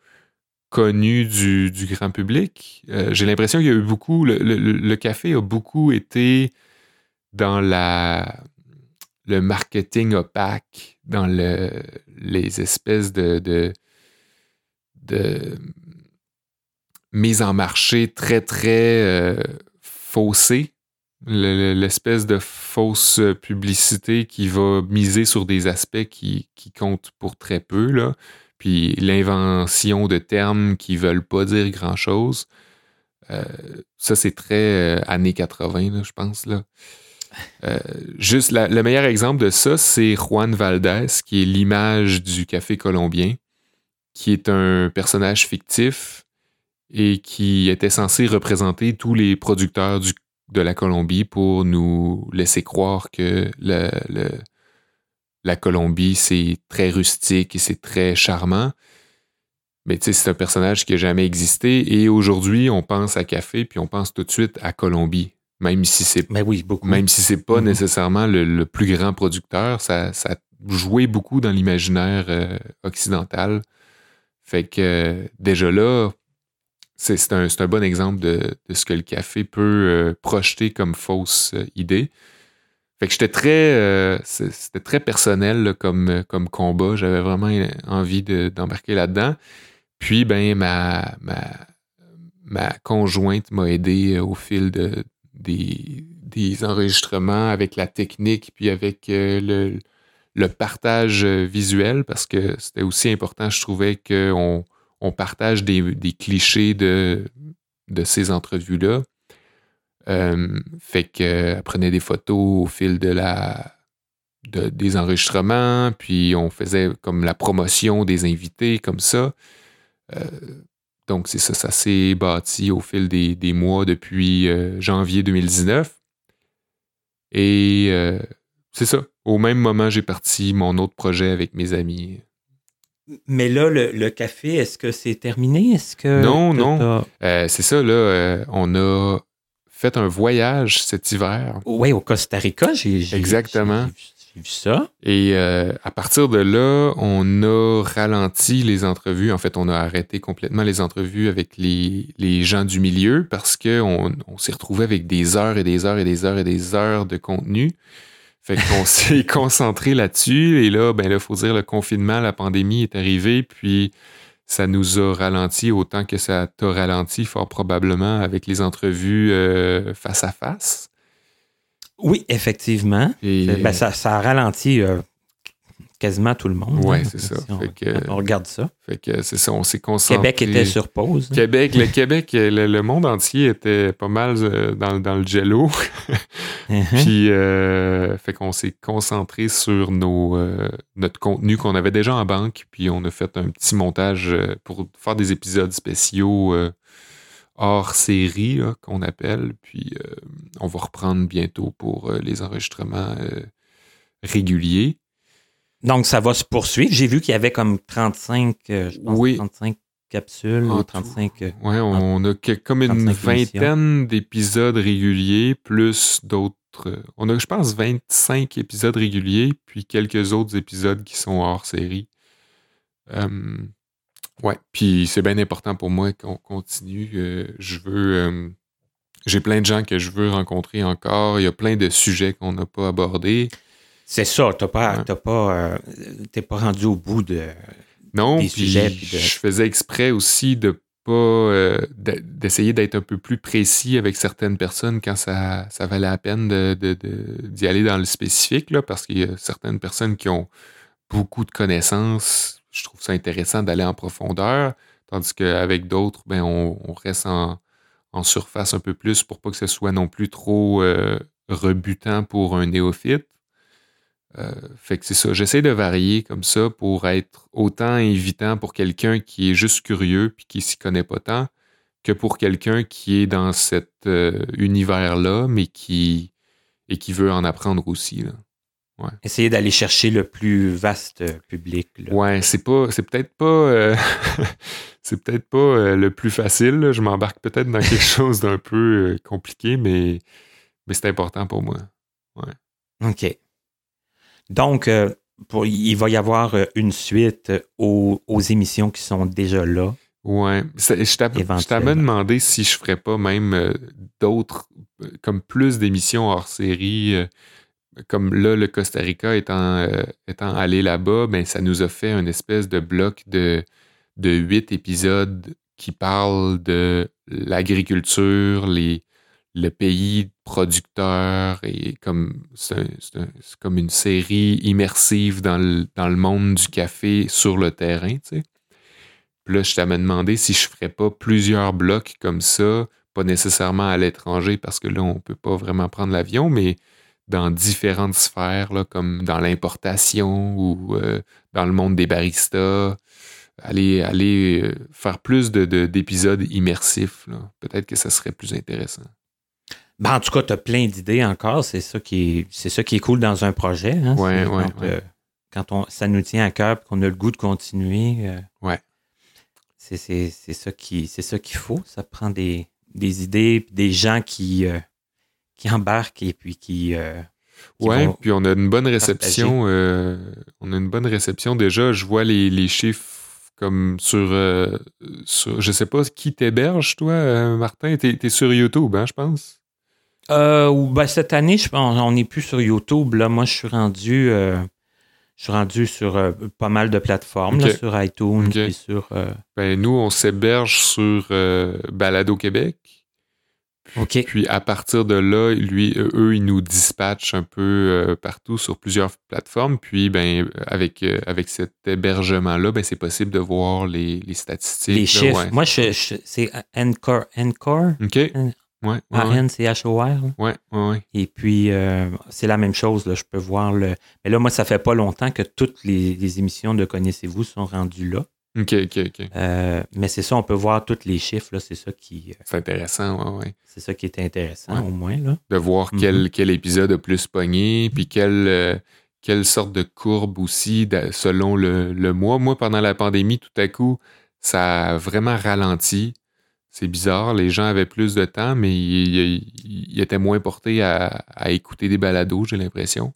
connu du, du grand public. Euh, J'ai l'impression qu'il y a eu beaucoup, le, le- le café a beaucoup été dans la, le marketing opaque, dans le, les espèces de, de, mise en marché très, très euh, faussée le- le- l'espèce de fausse publicité qui va miser sur des aspects qui, qui comptent pour très peu, là. Puis l'invention de termes qui veulent pas dire grand-chose. Euh, ça, c'est très euh, années 80, là, je pense. Là. Euh, juste le meilleur exemple de ça, c'est Juan Valdez, qui est l'image du café colombien, qui est un personnage fictif et qui était censé représenter tous les producteurs du de la Colombie pour nous laisser croire que la Colombie, c'est très rustique et c'est très charmant. Mais c'est un personnage qui n'a jamais existé. Et aujourd'hui, on pense à café, puis on pense tout de suite à Colombie. Même si c'est oui, beaucoup. même si c'est pas Mhm. nécessairement le, le plus grand producteur, ça, ça a joué beaucoup dans l'imaginaire euh, occidental. Fait que euh, déjà là, c'est un, un bon exemple de, de ce que le café peut euh, projeter comme fausse euh, idée. Fait que j'étais très. C'était très personnel là, comme, comme combat. J'avais vraiment envie de- d'embarquer là-dedans. Puis, ben, ma, ma, ma conjointe m'a aidé au fil de, des, enregistrements avec la technique, puis avec euh, le, partage euh, visuel, parce que c'était aussi important, je trouvais, qu'on on partage des, clichés de, ces entrevues-là. Euh, fait qu'elle prenait des photos au fil de la, de- des enregistrements, puis on faisait comme la promotion des invités, comme ça. Donc, c'est ça, ça s'est bâti au fil des, des mois depuis euh, janvier 2019. Et euh, c'est ça. Au même moment, j'ai parti mon autre projet avec mes amis. Mais là, le, le café, est-ce que c'est terminé? Est-ce que. Non, non. Euh, c'est ça, là, on a fait un voyage cet hiver. Oui, au Costa Rica, j'ai. Exactement. Et euh, à partir de là, on a ralenti les entrevues. En fait, on a arrêté complètement les entrevues avec les, gens du milieu parce qu'on on, s'est retrouvé avec des heures et des heures et des heures et des heures de contenu. Fait qu'on *laughs* s'est concentré là-dessus. Et là, ben là, faut dire, le confinement, la pandémie est arrivée, puis ça nous a ralenti autant que ça t'a ralenti, fort probablement, avec les entrevues euh, face à face. Oui, effectivement. Et, Ben, ça, ça a ralenti euh, quasiment tout le monde. Hein, c'est ça. si on, Fait que- on regarde ça. fait que c'est ça, on s'est concentré. Québec était sur pause. hein. Québec, le Québec, le, le monde entier était pas mal euh, dans, dans le jello. Mhm. *laughs* Puis, euh, fait qu'on s'est concentré sur nos, euh, notre contenu qu'on avait déjà en banque. Puis, on a fait un petit montage euh, pour faire des épisodes spéciaux euh, hors série, qu'on appelle. Puis, euh, on va reprendre bientôt pour euh, les enregistrements euh, réguliers. Donc, ça va se poursuivre. J'ai vu qu'il y avait comme 35, euh, je pense, Oui. 35 capsules En ou tout. 35. Ouais, on a que- comme une 35 émissions. vingtaine d'épisodes réguliers, plus d'autres. On a, je pense, 25 épisodes réguliers, puis quelques autres épisodes qui sont hors série. Ouais, puis c'est bien important pour moi qu'on continue. euh, je veux. euh, J'ai plein de gens que je veux rencontrer encore. Il y a plein de sujets qu'on n'a pas abordés. C'est ça, t'as pas, Ouais. t'as pas, euh, t'es pas rendu au bout de. Non, des puis sujets, puis de- je faisais exprès aussi de pas euh, de- d'essayer d'être un peu plus précis avec certaines personnes quand ça, ça valait la peine de- d'y aller dans le spécifique, là, parce qu'il y a certaines personnes qui ont beaucoup de connaissances. Je trouve ça intéressant d'aller en profondeur, tandis qu'avec d'autres, ben, on, reste en, surface un peu plus pour pas que ce soit non plus trop euh, rebutant pour un néophyte. Euh, fait que c'est ça. J'essaie de varier comme ça pour être autant invitant pour quelqu'un qui est juste curieux puis qui s'y connaît pas tant que pour quelqu'un qui est dans cet euh, univers-là, mais qui et qui veut en apprendre aussi. Essayer d'aller chercher le plus vaste public. Là. Ouais, c'est pas, c'est peut-être pas, euh, *laughs* c'est peut-être pas euh, le plus facile. là. Je m'embarque peut-être dans quelque *laughs* chose d'un peu euh, compliqué, mais, mais c'est important pour moi. OK. Donc, euh, pour, il va y avoir euh, une suite euh, aux, aux émissions qui sont déjà là. Ouais. Je t'avais demandé si je ferais pas même euh, d'autres, euh, comme plus d'émissions hors série. Comme là, le Costa Rica étant, euh, étant allé là-bas, ben, ça nous a fait une espèce de bloc de, huit épisodes qui parlent de l'agriculture, le pays producteur, et comme c'est comme une série immersive dans le, monde du café sur le terrain. Puis là, je t'avais demandé si je ferais pas plusieurs blocs comme ça, pas nécessairement à l'étranger, parce que là, on peut pas vraiment prendre l'avion, mais dans différentes sphères, là, comme dans l'importation ou euh, dans le monde des baristas, aller, aller euh, faire plus de, de- d'épisodes immersifs. Peut-être que ça serait plus intéressant. Ben, en tout cas, tu as plein d'idées encore. C'est ça, qui est, ça qui est cool dans un projet. hein. Ouais, C'est ouais, quand, ouais. euh, quand on, ça nous tient à cœur et qu'on a le goût de continuer. euh, Ouais. C'est, ça, qui, c'est ça qu'il faut. Ça prend des, des idées, des gens qui, euh, qui embarquent et puis qui. euh, qui Ouais, vont- puis on a une bonne réception. euh, on a une bonne réception déjà. Je vois les, les chiffres comme sur, euh, sur- Je sais pas qui t'héberge, toi, euh, Martin. T'es, t'es sur YouTube, hein, je pense? Euh, ou ben, cette année, je pense, on n'est plus sur YouTube. Là. Moi, je suis rendu, euh, je suis rendu sur euh, pas mal de plateformes, là, sur iTunes, puis sur. euh, Ben, nous, on s'héberge sur euh, Balado Québec. OK. Puis à partir de là, lui, euh, eux, ils nous dispatchent un peu euh, partout sur plusieurs plateformes. Puis ben, avec, euh, avec cet hébergement-là, ben, c'est possible de voir les, les statistiques. Les là, chiffres. ouais. Moi, je, je- c'est Encore. Encore? OK. Ouais, ouais, ouais. A-N-C-H-O-R. ouais, ouais, ouais. Et puis, euh, c'est la même chose. Là, je peux voir le. Mais là, moi, ça fait pas longtemps que toutes les, les émissions de Connaissez-vous sont rendues là. OK, OK, OK. Euh, mais c'est ça, on peut voir tous les chiffres. C'est ça qui, euh, C'est intéressant, ouais, ouais. c'est ça qui est intéressant, Ouais. au moins. Là. De voir Mhm. quel, quel épisode a plus pogné, puis quelle, euh, quelle sorte de courbe aussi selon le, le mois. Moi, pendant la pandémie, tout à coup, ça a vraiment ralenti. C'est bizarre, les gens avaient plus de temps, mais ils, ils- ils étaient moins portés à, à écouter des balados, j'ai l'impression.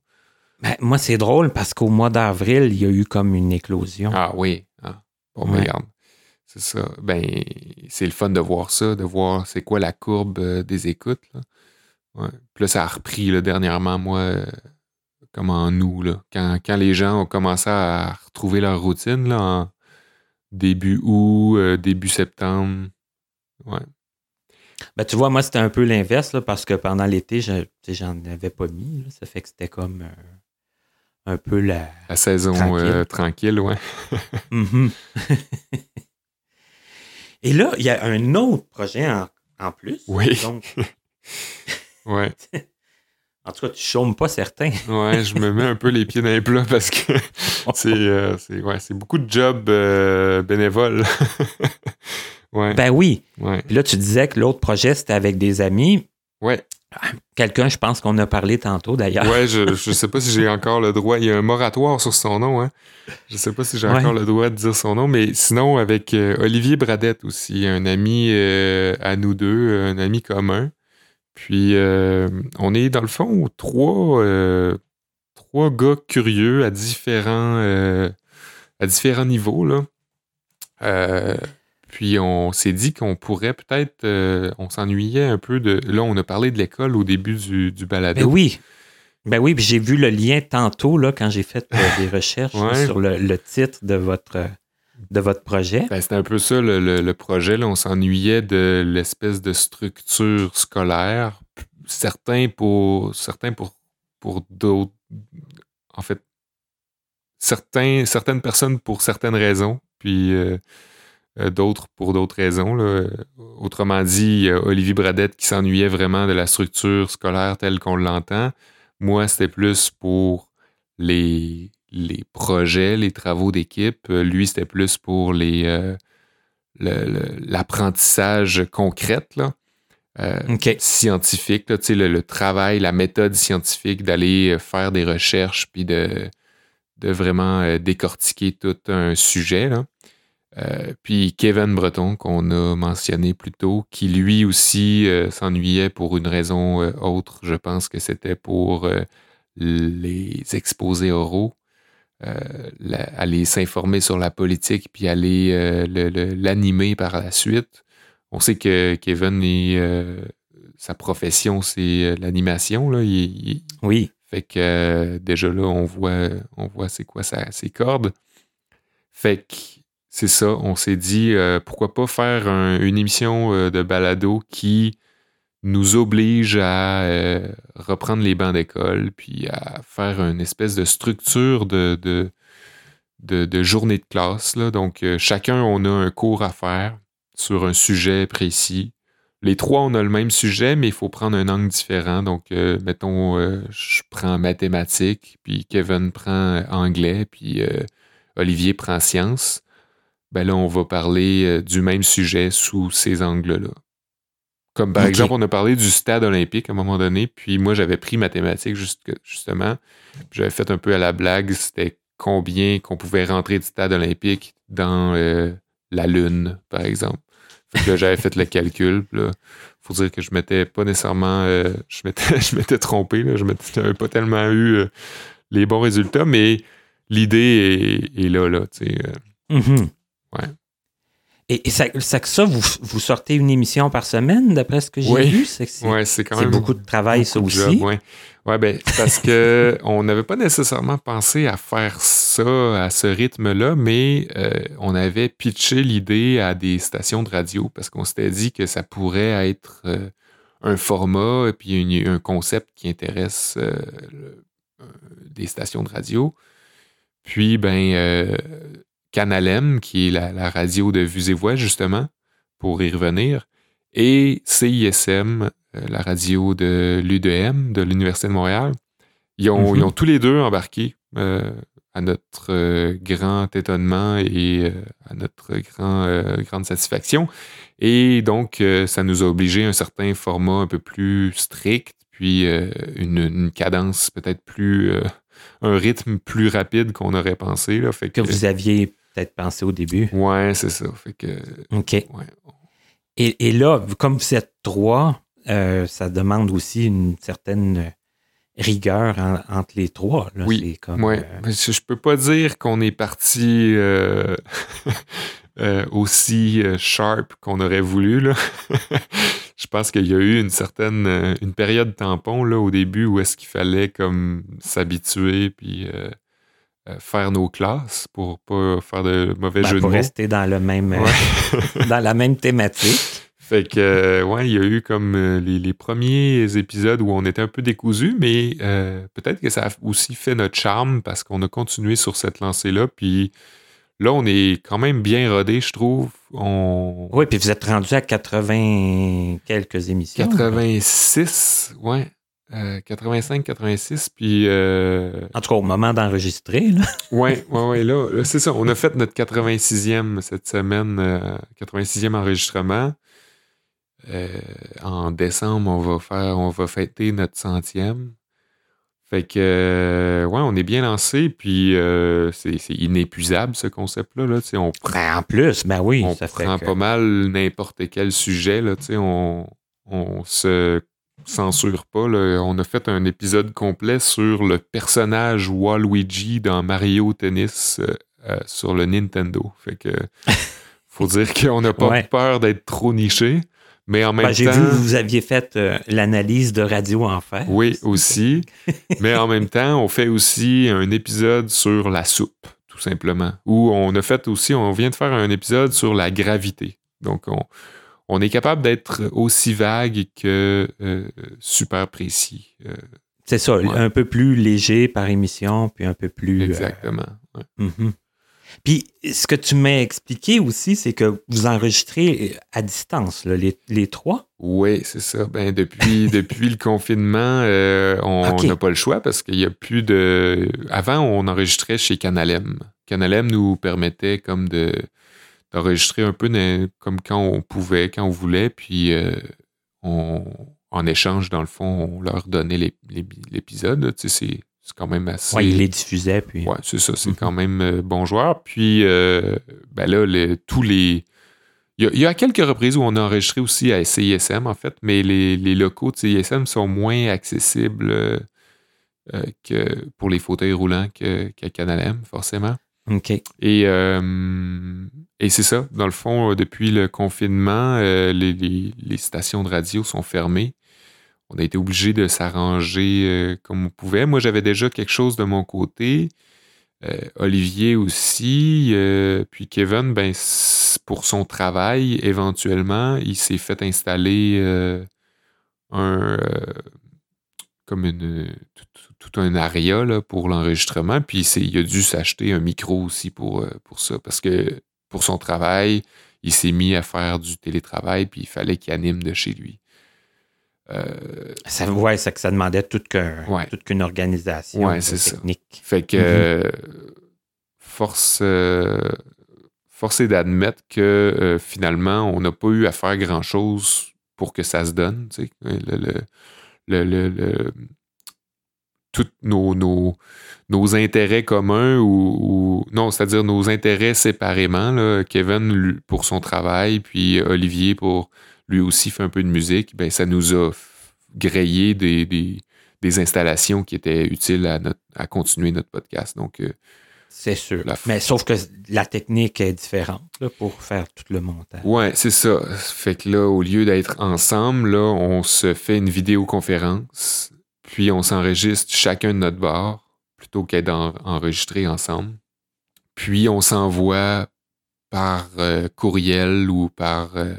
Ben, moi, c'est drôle parce qu'au mois d'avril, il y a eu comme une éclosion. Ah oui. Bon, Ouais. ben, regarde. C'est ça. Ben, c'est le fun de voir ça, de voir c'est quoi la courbe euh, des écoutes. Là. Ouais. Puis là, ça a repris là, dernièrement, moi, euh, comme en nous, là. Quand, quand les gens ont commencé à retrouver leur routine, là, en début août, euh, début septembre. Ouais. Ben, tu vois, moi, c'était un peu l'inverse parce que pendant l'été, j'en avais pas mis. là. Ça fait que c'était comme euh, un peu la. La saison Tranquille. euh, tranquille, ouais. Mhm. *laughs* Et là, il y a un autre projet en, en plus. Oui. Donc, *laughs* Ouais. *laughs* en tout cas, tu chômes pas certain. Ouais, je me mets un peu les pieds dans les plats parce que c'est euh, c'est- ouais, beaucoup de jobs euh, bénévoles. ouais, Ben oui. ouais, Puis là, tu disais que l'autre projet, c'était avec des amis. ouais, Quelqu'un, je pense qu'on a parlé tantôt d'ailleurs. ouais. Je, je *laughs* sais pas si j'ai encore le droit. Il y a un moratoire sur son nom. Hein. Je sais pas si j'ai Ouais. encore le droit de dire son nom, mais sinon avec euh, Olivier Bradette aussi, un ami euh, à nous deux, un ami commun. Puis euh, on est dans le fond trois trois gars curieux à différents à différents niveaux là. Puis on s'est dit qu'on pourrait peut-être, euh, on s'ennuyait un peu de. Là, on a parlé de l'école au début du, du balado. Ben oui. Ben oui, puis j'ai vu le lien tantôt là, quand j'ai fait euh, des *laughs* recherches là, sur le, le titre de votre, de votre projet. Ben, c'était un peu ça le, le- le projet. Là. On s'ennuyait de l'espèce de structure scolaire. Certains pour certains pour, pour d'autres. En fait, certains, certaines personnes pour certaines raisons, puis euh, d'autres pour d'autres raisons. là. Autrement dit, Olivier Bradette qui s'ennuyait vraiment de la structure scolaire telle qu'on l'entend. Moi, c'était plus pour les, les projets, les travaux d'équipe. Euh, Lui, c'était plus pour les euh, l'apprentissage concret. Là. euh, scientifique, là, le, le travail, la méthode scientifique d'aller euh, faire des recherches puis de, de vraiment euh, décortiquer tout un sujet. Là. Euh, puis Kevin Breton, qu'on a mentionné plus tôt, qui lui aussi euh, s'ennuyait pour une raison euh, autre. Je pense que c'était pour les exposés oraux. la- aller s'informer sur la politique puis aller le- le- l'animer par la suite. On sait que Kevin, euh, sa profession, c'est l'animation. là. Il, il- Oui. fait que déjà là, on voit, on voit c'est quoi sa- ses cordes. Fait que c'est ça, on s'est dit euh, pourquoi pas faire un- une émission euh, de balado qui nous oblige à euh, reprendre les bancs d'école, puis à faire une espèce de structure de, de, de, journée de classe. Donc, chacun, on a un cours à faire sur un sujet précis. Les trois, on a le même sujet, mais il faut prendre un angle différent. Donc, mettons, je prends mathématiques, puis Kevin prend anglais, puis Olivier prend sciences. Ben là, on va parler euh, du même sujet sous ces angles-là. Comme par exemple, on a parlé du stade olympique à un moment donné, puis moi, j'avais pris mathématiques juste que- justement. J'avais fait un peu à la blague, c'était combien qu'on pouvait rentrer du stade olympique dans euh, la Lune, par exemple. Fait que là, j'avais fait le calcul. Là, faut dire que je m'étais pas nécessairement. euh, je m'étais *laughs* je m'étais trompé. Là, je j'avais pas tellement eu euh, les bons résultats, mais l'idée est, est là, là. tu sais. Mhm. Ouais. Et, et ça, ça, que ça, vous, vous sortez une émission par semaine, d'après ce que j'ai Oui. vu? C'est Ouais, quand même. beaucoup de travail, ça beaucoup aussi. job, ouais. Ouais, ben, parce que *laughs* on n'avait pas nécessairement pensé à faire ça à ce rythme-là, mais euh, on avait pitché l'idée à des stations de radio parce qu'on s'était dit que ça pourrait être euh, un format et puis une- un concept qui intéresse euh, le- des stations de radio. Puis, ben, Canal M, qui est la, la radio de Vues et Voix, justement, pour y revenir, et CISM, euh, la radio de l'UDM, de l'Université de Montréal. Ils ont, Mhm. ils ont tous les deux embarqué euh, à notre euh, grand étonnement et euh, à notre grand, euh, grande satisfaction. Et donc, euh, ça nous a obligé à un certain format un peu plus strict, puis euh, une, une cadence peut-être plus... euh, un rythme plus rapide qu'on aurait pensé. Là, fait Que vous aviez peut-être pensé au début. Ouais, c'est ça. Fait que, OK. ouais. Et, et là, comme vous êtes trois, euh, ça demande aussi une certaine rigueur en- entre les trois. Là. Oui, comme, Ouais, euh, je je peux pas dire qu'on est parti euh, *laughs* aussi sharp qu'on aurait voulu. Là. *laughs* je pense qu'il y a eu une certaine une période tampon là, au début où est-ce qu'il fallait comme s'habituer puis faire nos classes pour pas faire de mauvais ben, jeux de pour mots. rester dans, le même, euh, Ouais. *laughs* dans la même thématique. Fait que, euh, ouais, il y a eu comme euh, les, les premiers épisodes où on était un peu décousu, mais euh, peut-être que ça a aussi fait notre charme parce qu'on a continué sur cette lancée-là. Puis là, on est quand même bien rodé, je trouve. On... Oui, puis vous êtes rendu à 80 quelques émissions. 86, ouais. Euh, 85, 86, puis euh, En tout cas, au moment d'enregistrer. là. *laughs* ouais, ouais, ouais, là, là, c'est ça. On a fait notre 86e cette semaine, euh, 86e enregistrement. Euh, en décembre, on va faire, on va fêter notre centième. Fait que, euh, ouais, on est bien lancé, puis euh, c'est inépuisable ce concept-là. Là, on prend, en plus, ben oui, on ça fait prend que- pas mal n'importe quel sujet. Là, tu sais, on, on se censure pas. là. On a fait un épisode complet sur le personnage Waluigi dans Mario Tennis euh, euh, sur le Nintendo. Fait que *laughs* faut dire qu'on n'a pas Ouais. peur d'être trop niché, mais en même Ben, J'ai temps. vu que vous aviez fait euh, l'analyse de Radio Enfer. Oui, aussi. *laughs* Mais en même temps, on fait aussi un épisode sur la soupe, tout simplement. Où on a fait aussi, on vient de faire un épisode sur la gravité. Donc, on, on est capable d'être aussi vague que euh, super précis. Euh, C'est ça, Ouais. un peu plus léger par émission, puis un peu plus. euh, exactement. mhm. Puis ce que tu m'as expliqué aussi, c'est que vous enregistrez à distance, là, les, les trois? Oui, c'est ça. Ben, depuis, *laughs* depuis le confinement, on n'a pas le choix parce qu'il n'y a plus de. Avant, on enregistrait chez Canalem. Canalem nous permettait comme de d'enregistrer un peu comme quand on pouvait, quand on voulait, puis euh, en échange, dans le fond, on leur donnait l'épisode. C'est quand même assez. Oui, ils les diffusaient. Puis... Ouais, c'est ça. C'est mm-hmm. quand même euh, bon joueur. Puis, euh, ben là, tous les. Il y, a, quelques reprises où on a enregistré aussi à CISM, en fait, mais les, locaux de CISM sont moins accessibles euh, que pour les fauteuils roulants qu'à Canal M, forcément. Et, et c'est ça. Dans le fond, depuis le confinement, les, stations de radio sont fermées on a été obligé de s'arranger euh, comme on pouvait. Moi, j'avais déjà quelque chose de mon côté. Euh, Olivier aussi. Euh, puis Kevin, ben, pour son travail, éventuellement, il s'est fait installer un comme une tout, un aria pour l'enregistrement. Puis il a dû s'acheter un micro aussi pour, pour ça. Parce que pour son travail, il s'est mis à faire du télétravail, puis il fallait qu'il anime de chez lui. Euh, ça, ouais, que ça demandait toute qu'une organisation ouais, technique. Ça. Fait que mm-hmm. force, euh, force est d'admettre que euh, finalement, on n'a pas eu à faire grand-chose pour que ça se donne. Tu sais, le, le, tous nos, nos, nos, intérêts communs ou, non, c'est-à-dire nos intérêts séparément. Kevin pour son travail, puis Olivier pour lui aussi fait un peu de musique, ben, ça nous a grillé des, des, installations qui étaient utiles à, à continuer notre podcast. Donc, euh, c'est sûr. Mais sauf que la technique est différente pour faire tout le montage. Ouais, c'est ça. Fait que là, au lieu d'être ensemble, là, on se fait une vidéoconférence, puis on s'enregistre chacun de notre bord plutôt qu'être enregistré ensemble. Puis on s'envoie par euh, courriel ou par euh,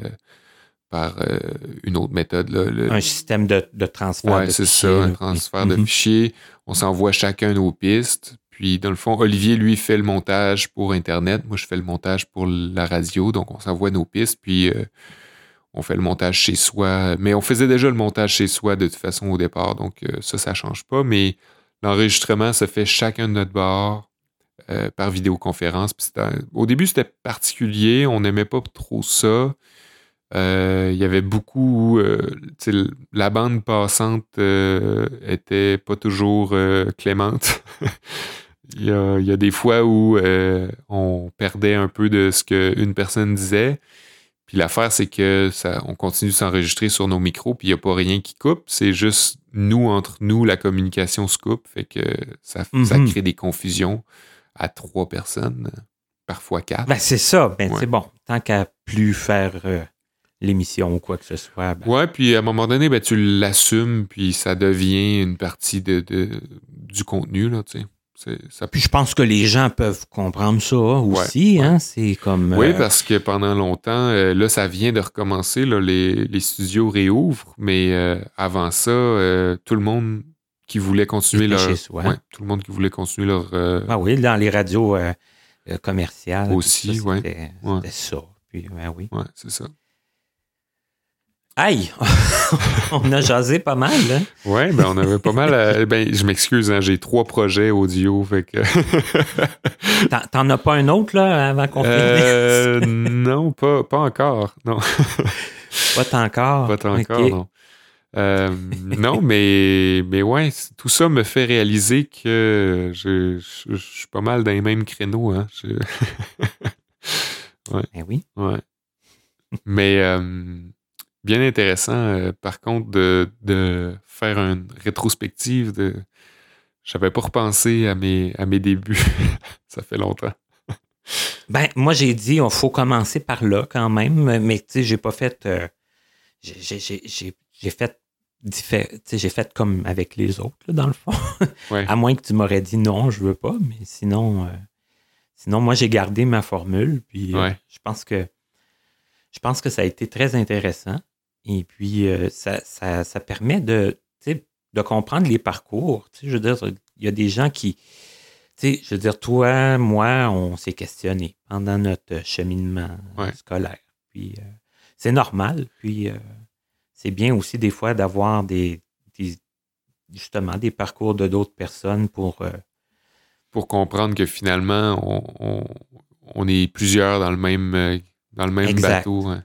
par euh, une autre méthode. un système de, transfert de c'est ça, un transfert de mhm. fichiers. On s'envoie chacun nos pistes. Puis, dans le fond, Olivier, lui, fait le montage pour Internet. Moi, je fais le montage pour la radio. Donc, on s'envoie nos pistes. Puis, euh, on fait le montage chez soi. Mais on faisait déjà le montage chez soi de toute façon au départ. Donc, euh, ça, ça ne change pas. Mais l'enregistrement se fait chacun de notre bord par vidéoconférence. au début, c'était particulier. On n'aimait pas trop ça. Euh, il y avait beaucoup. Euh, la bande passante euh, était pas toujours clémente. *laughs* il, y a, des fois où on perdait un peu de ce qu'une personne disait. Puis l'affaire, c'est que ça, on continue de s'enregistrer sur nos micros, puis il n'y a pas rien qui coupe. C'est juste nous, entre nous, la communication se coupe. Fait que ça, ça mm-hmm. crée des confusions à trois personnes, parfois quatre. Ben, c'est ça. Ben, C'est bon. Tant qu'à plus faire l'émission ou quoi que ce soit. Ben. Ouais, puis à un moment donné, ben, tu l'assumes, puis ça devient une partie de, du contenu, là, tu sais. Ça... Puis je pense que les gens peuvent comprendre ça aussi, hein? C'est comme. Oui, euh, parce que pendant longtemps, euh, là, ça vient de recommencer, là, les, studios réouvrent, mais euh, avant ça, tout le monde qui voulait continuer leur. tout le monde qui voulait continuer leur. Ah oui, dans les radios commerciales. Aussi, oui. C'était ça. Puis, ben oui. Ouais, c'est ça. Aïe! *laughs* on a jasé pas mal, hein? Oui, ben on avait pas mal. Ben, je m'excuse, hein, j'ai trois projets audio. Fait que... *laughs* T'en as pas un autre, là, avant qu'on euh, Non, pas, pas encore. Non. pas encore. Pas encore, non. Euh, non, mais, mais ouais, tout ça me fait réaliser que je, je, suis pas mal dans les mêmes créneaux. Hein. *laughs* ouais. Ben oui. Ouais. Mais euh, bien intéressant, euh, par contre, de, faire une rétrospective de. J'avais pas repensé à mes, à mes débuts. *laughs* ça fait longtemps. ben, moi, j'ai dit, il faut commencer par là quand même, mais tu sais, j'ai pas fait. Euh, j'ai fait. J'ai fait comme avec les autres, dans le fond. *laughs* à moins que tu m'aurais dit non, je veux pas, mais sinon, euh, sinon moi, j'ai gardé ma formule. Puis je pense que je pense que ça a été très intéressant. Et puis, euh, ça, ça, permet de, de comprendre les parcours. Je veux dire, il y a des gens qui, je veux dire, toi, moi, on s'est questionné pendant notre cheminement scolaire. Puis, euh, c'est normal. Puis, euh, c'est bien aussi des fois d'avoir des, justement, des parcours de d'autres personnes pour... pour comprendre que finalement, on, est plusieurs dans le même, dans le même bateau.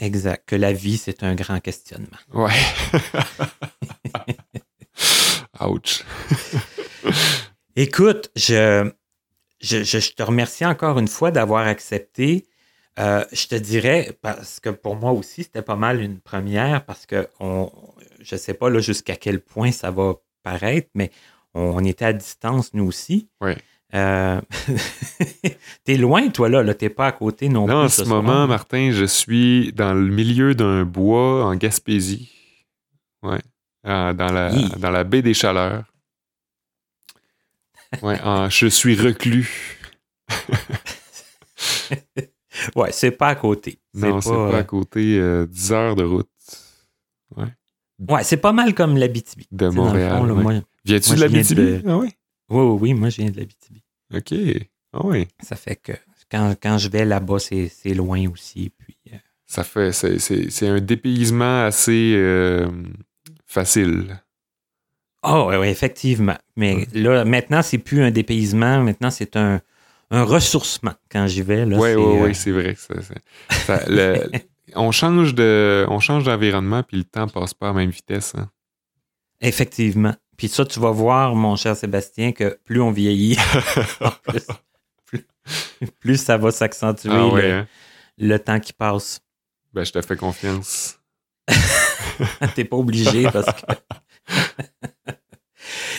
Exact. Que la vie, c'est un grand questionnement. Ouais. *laughs* Ouch. *laughs* Écoute, je, je, je, te remercie encore une fois d'avoir accepté. Euh, je te dirais, parce que pour moi aussi, c'était pas mal une première, parce que on, je sais pas jusqu'à quel point ça va paraître, mais on, était à distance, nous aussi. Oui. Euh, *laughs* t'es loin, toi, là. là T'es pas à côté non, plus. Non, en ce, moment, Martin, je suis dans le milieu d'un bois en Gaspésie. Oui. dans, la, dans la baie des Chaleurs. Ouais, je suis reclus. *laughs* ouais, c'est pas à côté. Non, c'est pas, à euh, côté. 10 heures de route. Ouais. Ouais, c'est pas mal comme l'Abitibi. De Montréal. Viens-tu de l'Abitibi? Ah oui? Oui, oui, oui, moi je viens de l'Abitibi. OK. Ah oui. Ça fait que quand, quand je vais là-bas, c'est loin aussi. Puis, euh, Ça fait. C'est un dépaysement assez euh, facile. Oh, oui, effectivement. Mais là, maintenant, c'est plus un dépaysement. Maintenant, c'est un, un ressourcement quand j'y vais. Oui, oui, oui, c'est vrai. *laughs* on change de, on change d'environnement, puis le temps passe pas à la même vitesse. Hein. Effectivement. Puis ça, tu vas voir, mon cher Sébastien, que plus on vieillit, *laughs* plus, ça va s'accentuer ah hein? le, temps qui passe. Ben, je te fais confiance. *laughs* T'es pas obligé parce que.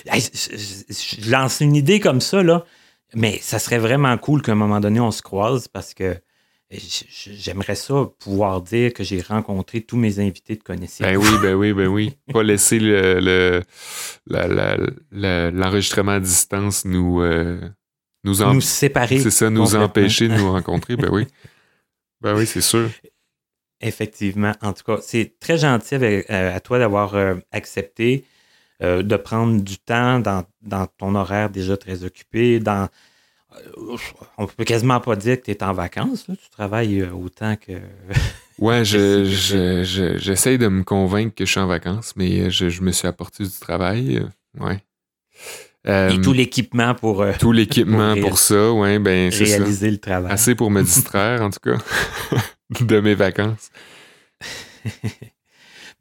*laughs* je, lance une idée comme ça, là, mais ça serait vraiment cool qu'à un moment donné, on se croise parce que J'aimerais ça pouvoir dire que j'ai rencontré tous mes invités de connaissance. Ben oui, ben oui, ben oui. Pas laisser le, l'enregistrement à distance nous, euh, nous, nous séparer. C'est ça, nous empêcher de nous *laughs* rencontrer. Ben oui. Ben oui, c'est sûr. Effectivement. En tout cas, c'est très gentil euh, à toi d'avoir euh, accepté de prendre du temps dans, dans, ton horaire déjà très occupé, dans on peut quasiment pas dire que tu es en vacances. Tu travailles euh, autant que. *laughs* ouais, j'essaye je, de me convaincre que je suis en vacances, mais je, me suis apporté du travail. Euh, ouais. Et tout l'équipement pour. Euh, tout l'équipement *laughs* pour, ça, ouais, ben c'est Réaliser le travail. Assez pour me distraire, en tout cas, *laughs* de mes vacances.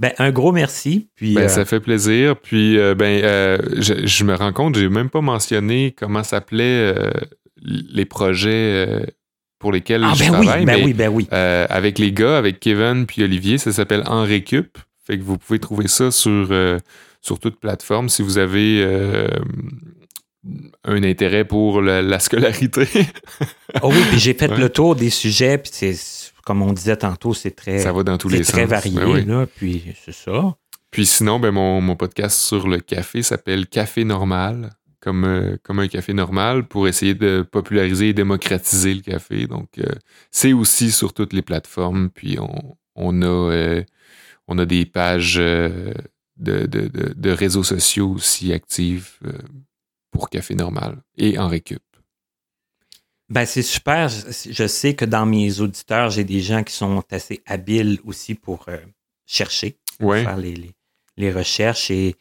Ben, un gros merci. Puis, ben, Ça fait plaisir. Puis, ben, je, je, me rends compte, j'ai même pas mentionné comment s'appelait les projets euh, pour lesquels ah, je ben travaille. Oui, ben oui, ben oui. Euh, avec les gars, avec Kevin puis Olivier, ça s'appelle En Récup. Fait que vous pouvez trouver ça sur, euh, sur toute plateforme si vous avez un intérêt pour la, scolarité. oh oui, puis j'ai fait *laughs* le tour des sujets, puis c'est comme on disait tantôt, c'est très, ça va dans tous les très varié, ben là, puis c'est ça. Puis sinon, ben mon, mon podcast sur le café s'appelle Café Normal comme, euh, comme un café normal pour essayer de populariser et démocratiser le café. Donc, euh, c'est aussi sur toutes les plateformes. Puis, on, on a, euh, on a des pages de, de, de, réseaux sociaux aussi actives pour Café Normal et en récup. Ben, c'est super. Je sais que dans mes auditeurs, j'ai des gens qui sont assez habiles aussi pour chercher, faire les, les, les recherches et,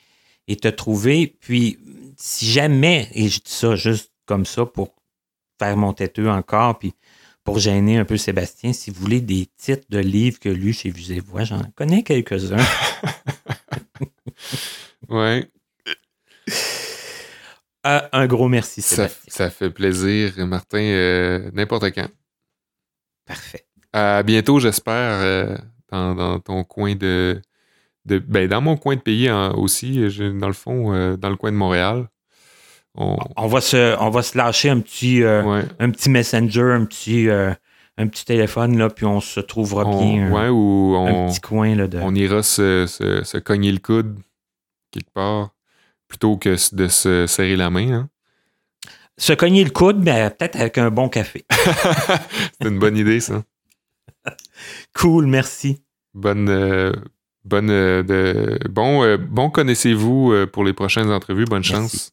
et te trouver. Puis, si jamais, et je dis ça juste comme ça pour faire mon têteux encore, puis pour gêner un peu Sébastien, si vous voulez des titres de livres que lui chez Voix, j'en connais quelques-uns. *laughs* ouais. Euh, un gros merci, Sébastien. Ça, fait plaisir, Martin, euh, n'importe quand. Parfait. À bientôt, j'espère, euh, dans, ton coin de, ben, dans mon coin de pays aussi, dans le fond, euh, dans le coin de Montréal. On, va, se, on va se lâcher un petit, euh, un petit messenger, un petit, euh, un petit téléphone, là, puis on se trouvera bien ouais, ou un petit coin. Là, de... On ira se, se, cogner le coude quelque part plutôt que de se serrer la main. Hein? Se cogner le coude, mais peut-être avec un bon café. *laughs* C'est une bonne idée, ça. cool, merci. Bonne, Bonne, euh, de, bon, euh, bon connaissez-vous euh, pour les prochaines entrevues. Bonne chance.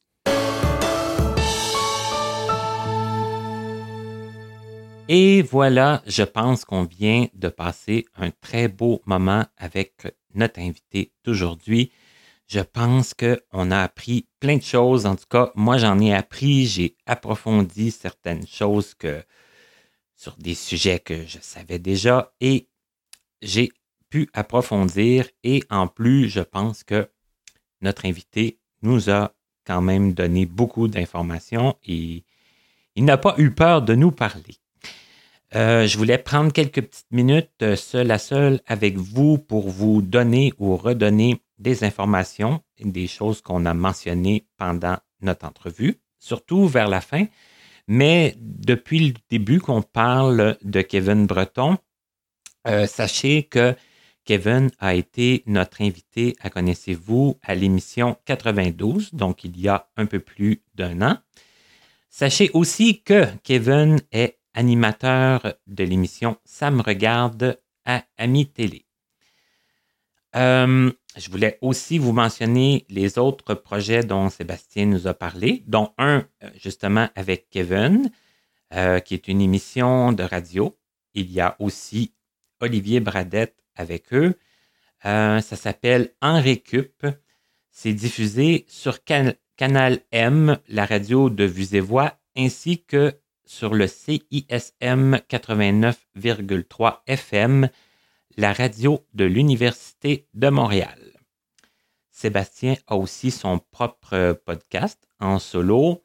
Et voilà, je pense qu'on vient de passer un très beau moment avec notre invité d'aujourd'hui. Je pense qu'on a appris plein de choses. En tout cas, moi, j'en ai appris, j'ai approfondi certaines choses que, sur des sujets que je savais déjà. Et j'ai pu approfondir et en plus, je pense que notre invité nous a quand même donné beaucoup d'informations et il n'a pas eu peur de nous parler. Euh, je voulais prendre quelques petites minutes euh, seul à seul avec vous pour vous donner ou redonner des informations, des choses qu'on a mentionnées pendant notre entrevue, surtout vers la fin. Mais depuis le début qu'on parle de Kevin Breton, euh, sachez que Kevin a été notre invité à Connaissez-vous à l'émission 92, donc il y a un peu plus d'un an. Sachez aussi que Kevin est animateur de l'émission Ça me regarde à Ami Télé. Euh, je voulais aussi vous mentionner les autres projets dont Sébastien nous a parlé, dont un euh, justement avec Kevin, euh, qui est une émission de radio. Il y a aussi Olivier Bradette avec eux. ça s'appelle En Récup. C'est diffusé sur Canal M, la radio de Vues et Voix, ainsi que sur le CISM 89,3 FM, la radio de l'Université de Montréal. Sébastien a aussi son propre podcast en solo.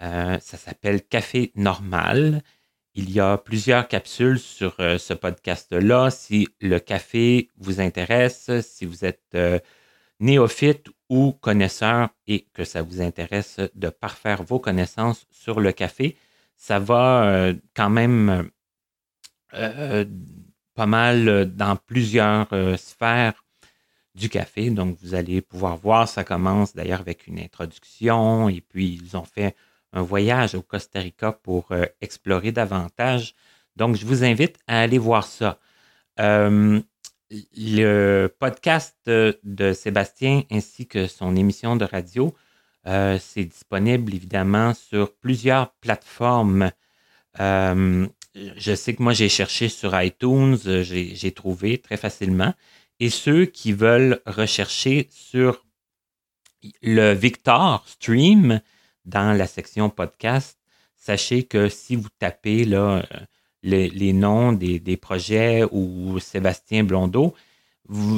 Euh, ça s'appelle Café Normal. Il y a plusieurs capsules sur euh, ce podcast-là. Si le café vous intéresse, si vous êtes euh, néophyte ou connaisseur et que ça vous intéresse de parfaire vos connaissances sur le café, ça va euh, quand même euh, pas mal dans plusieurs euh, sphères du café. Donc, vous allez pouvoir voir, ça commence d'ailleurs avec une introduction et puis ils ont fait un voyage au Costa Rica pour explorer davantage. Donc, je vous invite à aller voir ça. le podcast de Sébastien ainsi que son émission de radio euh, c'est disponible évidemment sur plusieurs plateformes. Euh, je sais que moi, j'ai cherché sur iTunes, j'ai trouvé très facilement. Et ceux qui veulent rechercher sur le Victor Stream dans la section podcast, sachez que si vous tapez là, les, noms des, projets ou Sébastien Blondeau,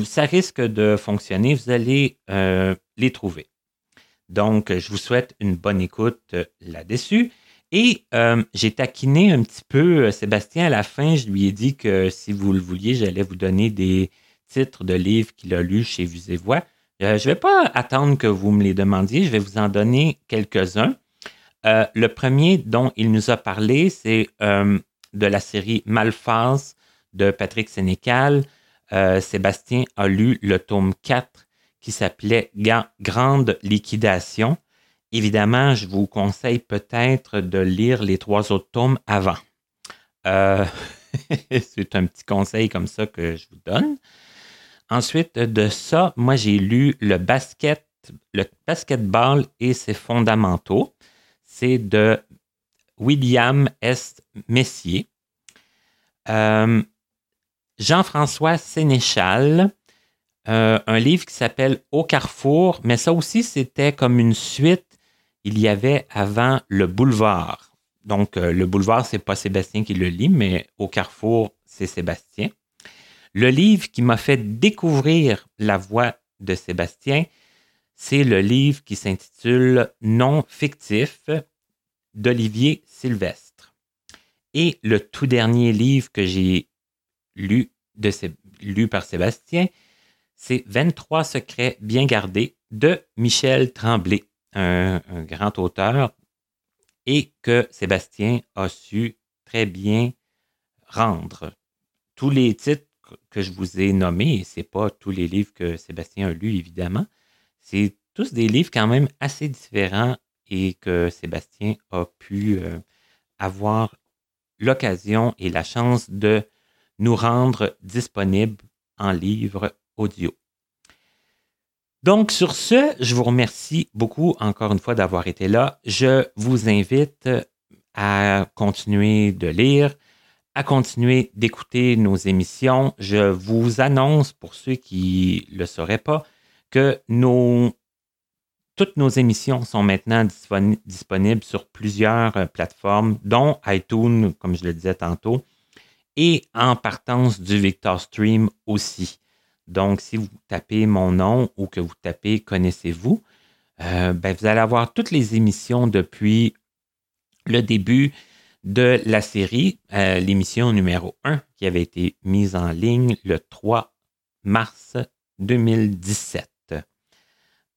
ça risque de fonctionner. Vous allez euh, les trouver. Donc, je vous souhaite une bonne écoute euh, là-dessus. Et euh, j'ai taquiné un petit peu euh, Sébastien à la fin. Je lui ai dit que si vous le vouliez, j'allais vous donner des titres de livres qu'il a lus chez Vues et Voix. je ne vais pas attendre que vous me les demandiez. Je vais vous en donner quelques-uns. le premier dont il nous a parlé, c'est de la série Malphase de Patrick Sénécal. Sébastien a lu le tome 4 qui s'appelait Grande liquidation. Évidemment, je vous conseille peut-être de lire les trois autres tomes avant. Euh, *laughs* c'est un petit conseil comme ça que je vous donne. Ensuite de ça, moi j'ai lu le basket, le basketball et ses fondamentaux. C'est de William S. Messier. Euh, Jean-François Sénéchal, euh, un livre qui s'appelle Au Carrefour, mais ça aussi, c'était comme une suite. Il y avait avant Le Boulevard. Donc, euh, Le Boulevard, c'est pas Sébastien qui le lit, mais Au Carrefour, c'est Sébastien. Le livre qui m'a fait découvrir la voix de Sébastien, c'est le livre qui s'intitule Non fictif d'Olivier Sylvestre. Et le tout dernier livre que j'ai lu, par Sébastien, c'est 23 secrets bien gardés de Michel Tremblay, un, grand auteur, et que Sébastien a su très bien rendre. Tous les titres que je vous ai nommés, et ce n'est pas tous les livres que Sébastien a lus, évidemment, c'est tous des livres quand même assez différents et que Sébastien a pu euh, avoir l'occasion et la chance de nous rendre disponibles en livre audio. Donc, sur ce, je vous remercie beaucoup encore une fois d'avoir été là. Je vous invite à continuer de lire, à continuer d'écouter nos émissions. Je vous annonce, pour ceux qui ne le sauraient pas, que toutes nos émissions sont maintenant disponibles sur plusieurs plateformes, dont iTunes, comme je le disais tantôt, et en partance du Victor Stream aussi. Donc, si vous tapez mon nom ou que vous tapez Connaissez-vous, euh, ben, vous allez avoir toutes les émissions depuis le début de la série, euh, l'émission numéro 1 qui avait été mise en ligne le 3 mars 2017.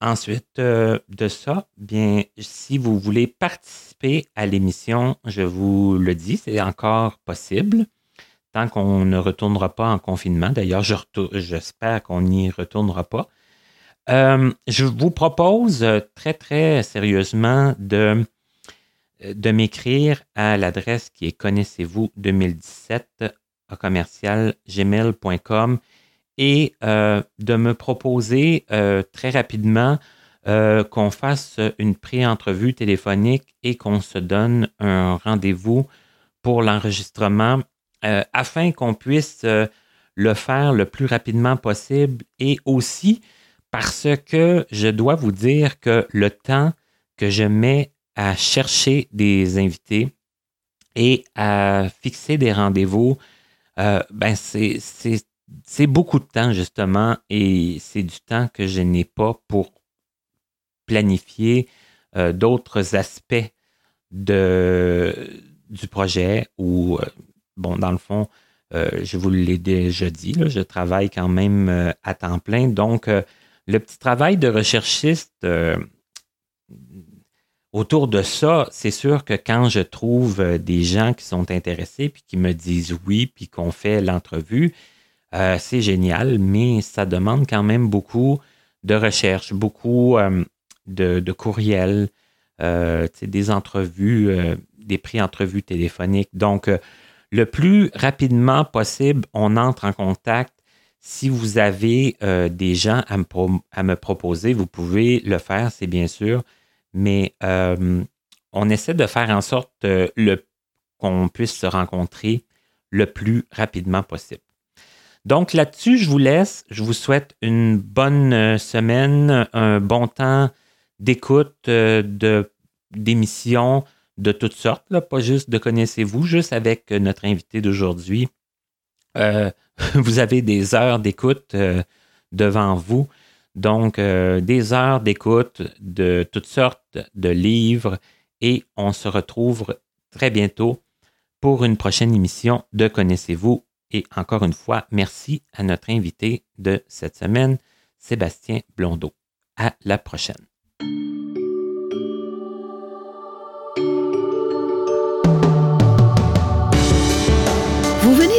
Ensuite euh, de ça, bien, si vous voulez participer à l'émission, je vous le dis, c'est encore possible tant qu'on ne retournera pas en confinement. D'ailleurs, j'espère qu'on n'y retournera pas. Euh, je vous propose très, très sérieusement de, de m'écrire à l'adresse qui est connaissez-vous 2017 à commercial gmail.com et de me proposer très rapidement qu'on fasse une pré-entrevue téléphonique et qu'on se donne un rendez-vous pour l'enregistrement euh, afin qu'on puisse euh, le faire le plus rapidement possible et aussi parce que je dois vous dire que le temps que je mets à chercher des invités et à fixer des rendez-vous, euh, ben c'est beaucoup de temps justement et c'est du temps que je n'ai pas pour planifier d'autres aspects de, du projet ou bon, dans le fond, euh, je vous l'ai déjà dit, je travaille quand même euh, à temps plein. Donc, euh, le petit travail de recherchiste autour de ça, c'est sûr que quand je trouve des gens qui sont intéressés, puis qui me disent oui, puis qu'on fait l'entrevue, c'est génial, mais ça demande quand même beaucoup de recherche, beaucoup de, de, courriels, des entrevues, des pré-entrevues téléphoniques. Donc, le plus rapidement possible, on entre en contact. Si vous avez euh, des gens à me, proposer, vous pouvez le faire, c'est bien sûr, mais euh, on essaie de faire en sorte euh, qu'on puisse se rencontrer le plus rapidement possible. Donc là-dessus, je vous laisse. Je vous souhaite une bonne semaine, un bon temps d'écoute, d'émission de toutes sortes, pas juste de connaissez-vous, juste avec euh, notre invité d'aujourd'hui. Euh, *laughs* vous avez des heures d'écoute euh, devant vous. Donc, des heures d'écoute de toutes sortes de livres et on se retrouve très bientôt pour une prochaine émission de Connaissez-vous. Et encore une fois, merci à notre invité de cette semaine, Sébastien Blondeau. À la prochaine.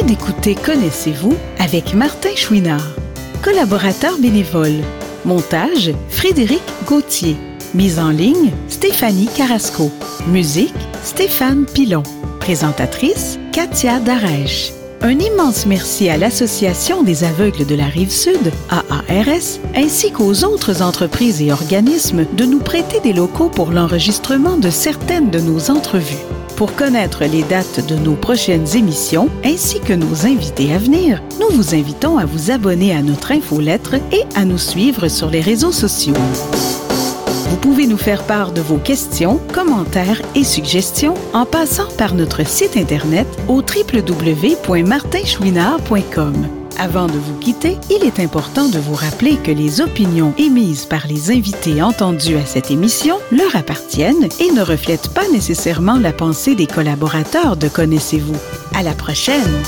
d'écouter Connaissez-vous avec Martin Chouinard, collaborateur bénévole. Montage Frédéric Gauthier. Mise en ligne Stéphanie Carrasco. Musique Stéphane Pilon. Présentatrice Katia Darèche. Un immense merci à l'Association des aveugles de la rive sud, AARS, ainsi qu'aux autres entreprises et organismes de nous prêter des locaux pour l'enregistrement de certaines de nos entrevues. Pour connaître les dates de nos prochaines émissions ainsi que nos invités à venir, nous vous invitons à vous abonner à notre infolettre et à nous suivre sur les réseaux sociaux. Vous pouvez nous faire part de vos questions, commentaires et suggestions en passant par notre site Internet au www.martinchouinard.com. Avant de vous quitter, il est important de vous rappeler que les opinions émises par les invités entendus à cette émission leur appartiennent et ne reflètent pas nécessairement la pensée des collaborateurs de Connaissez-vous. À la prochaine!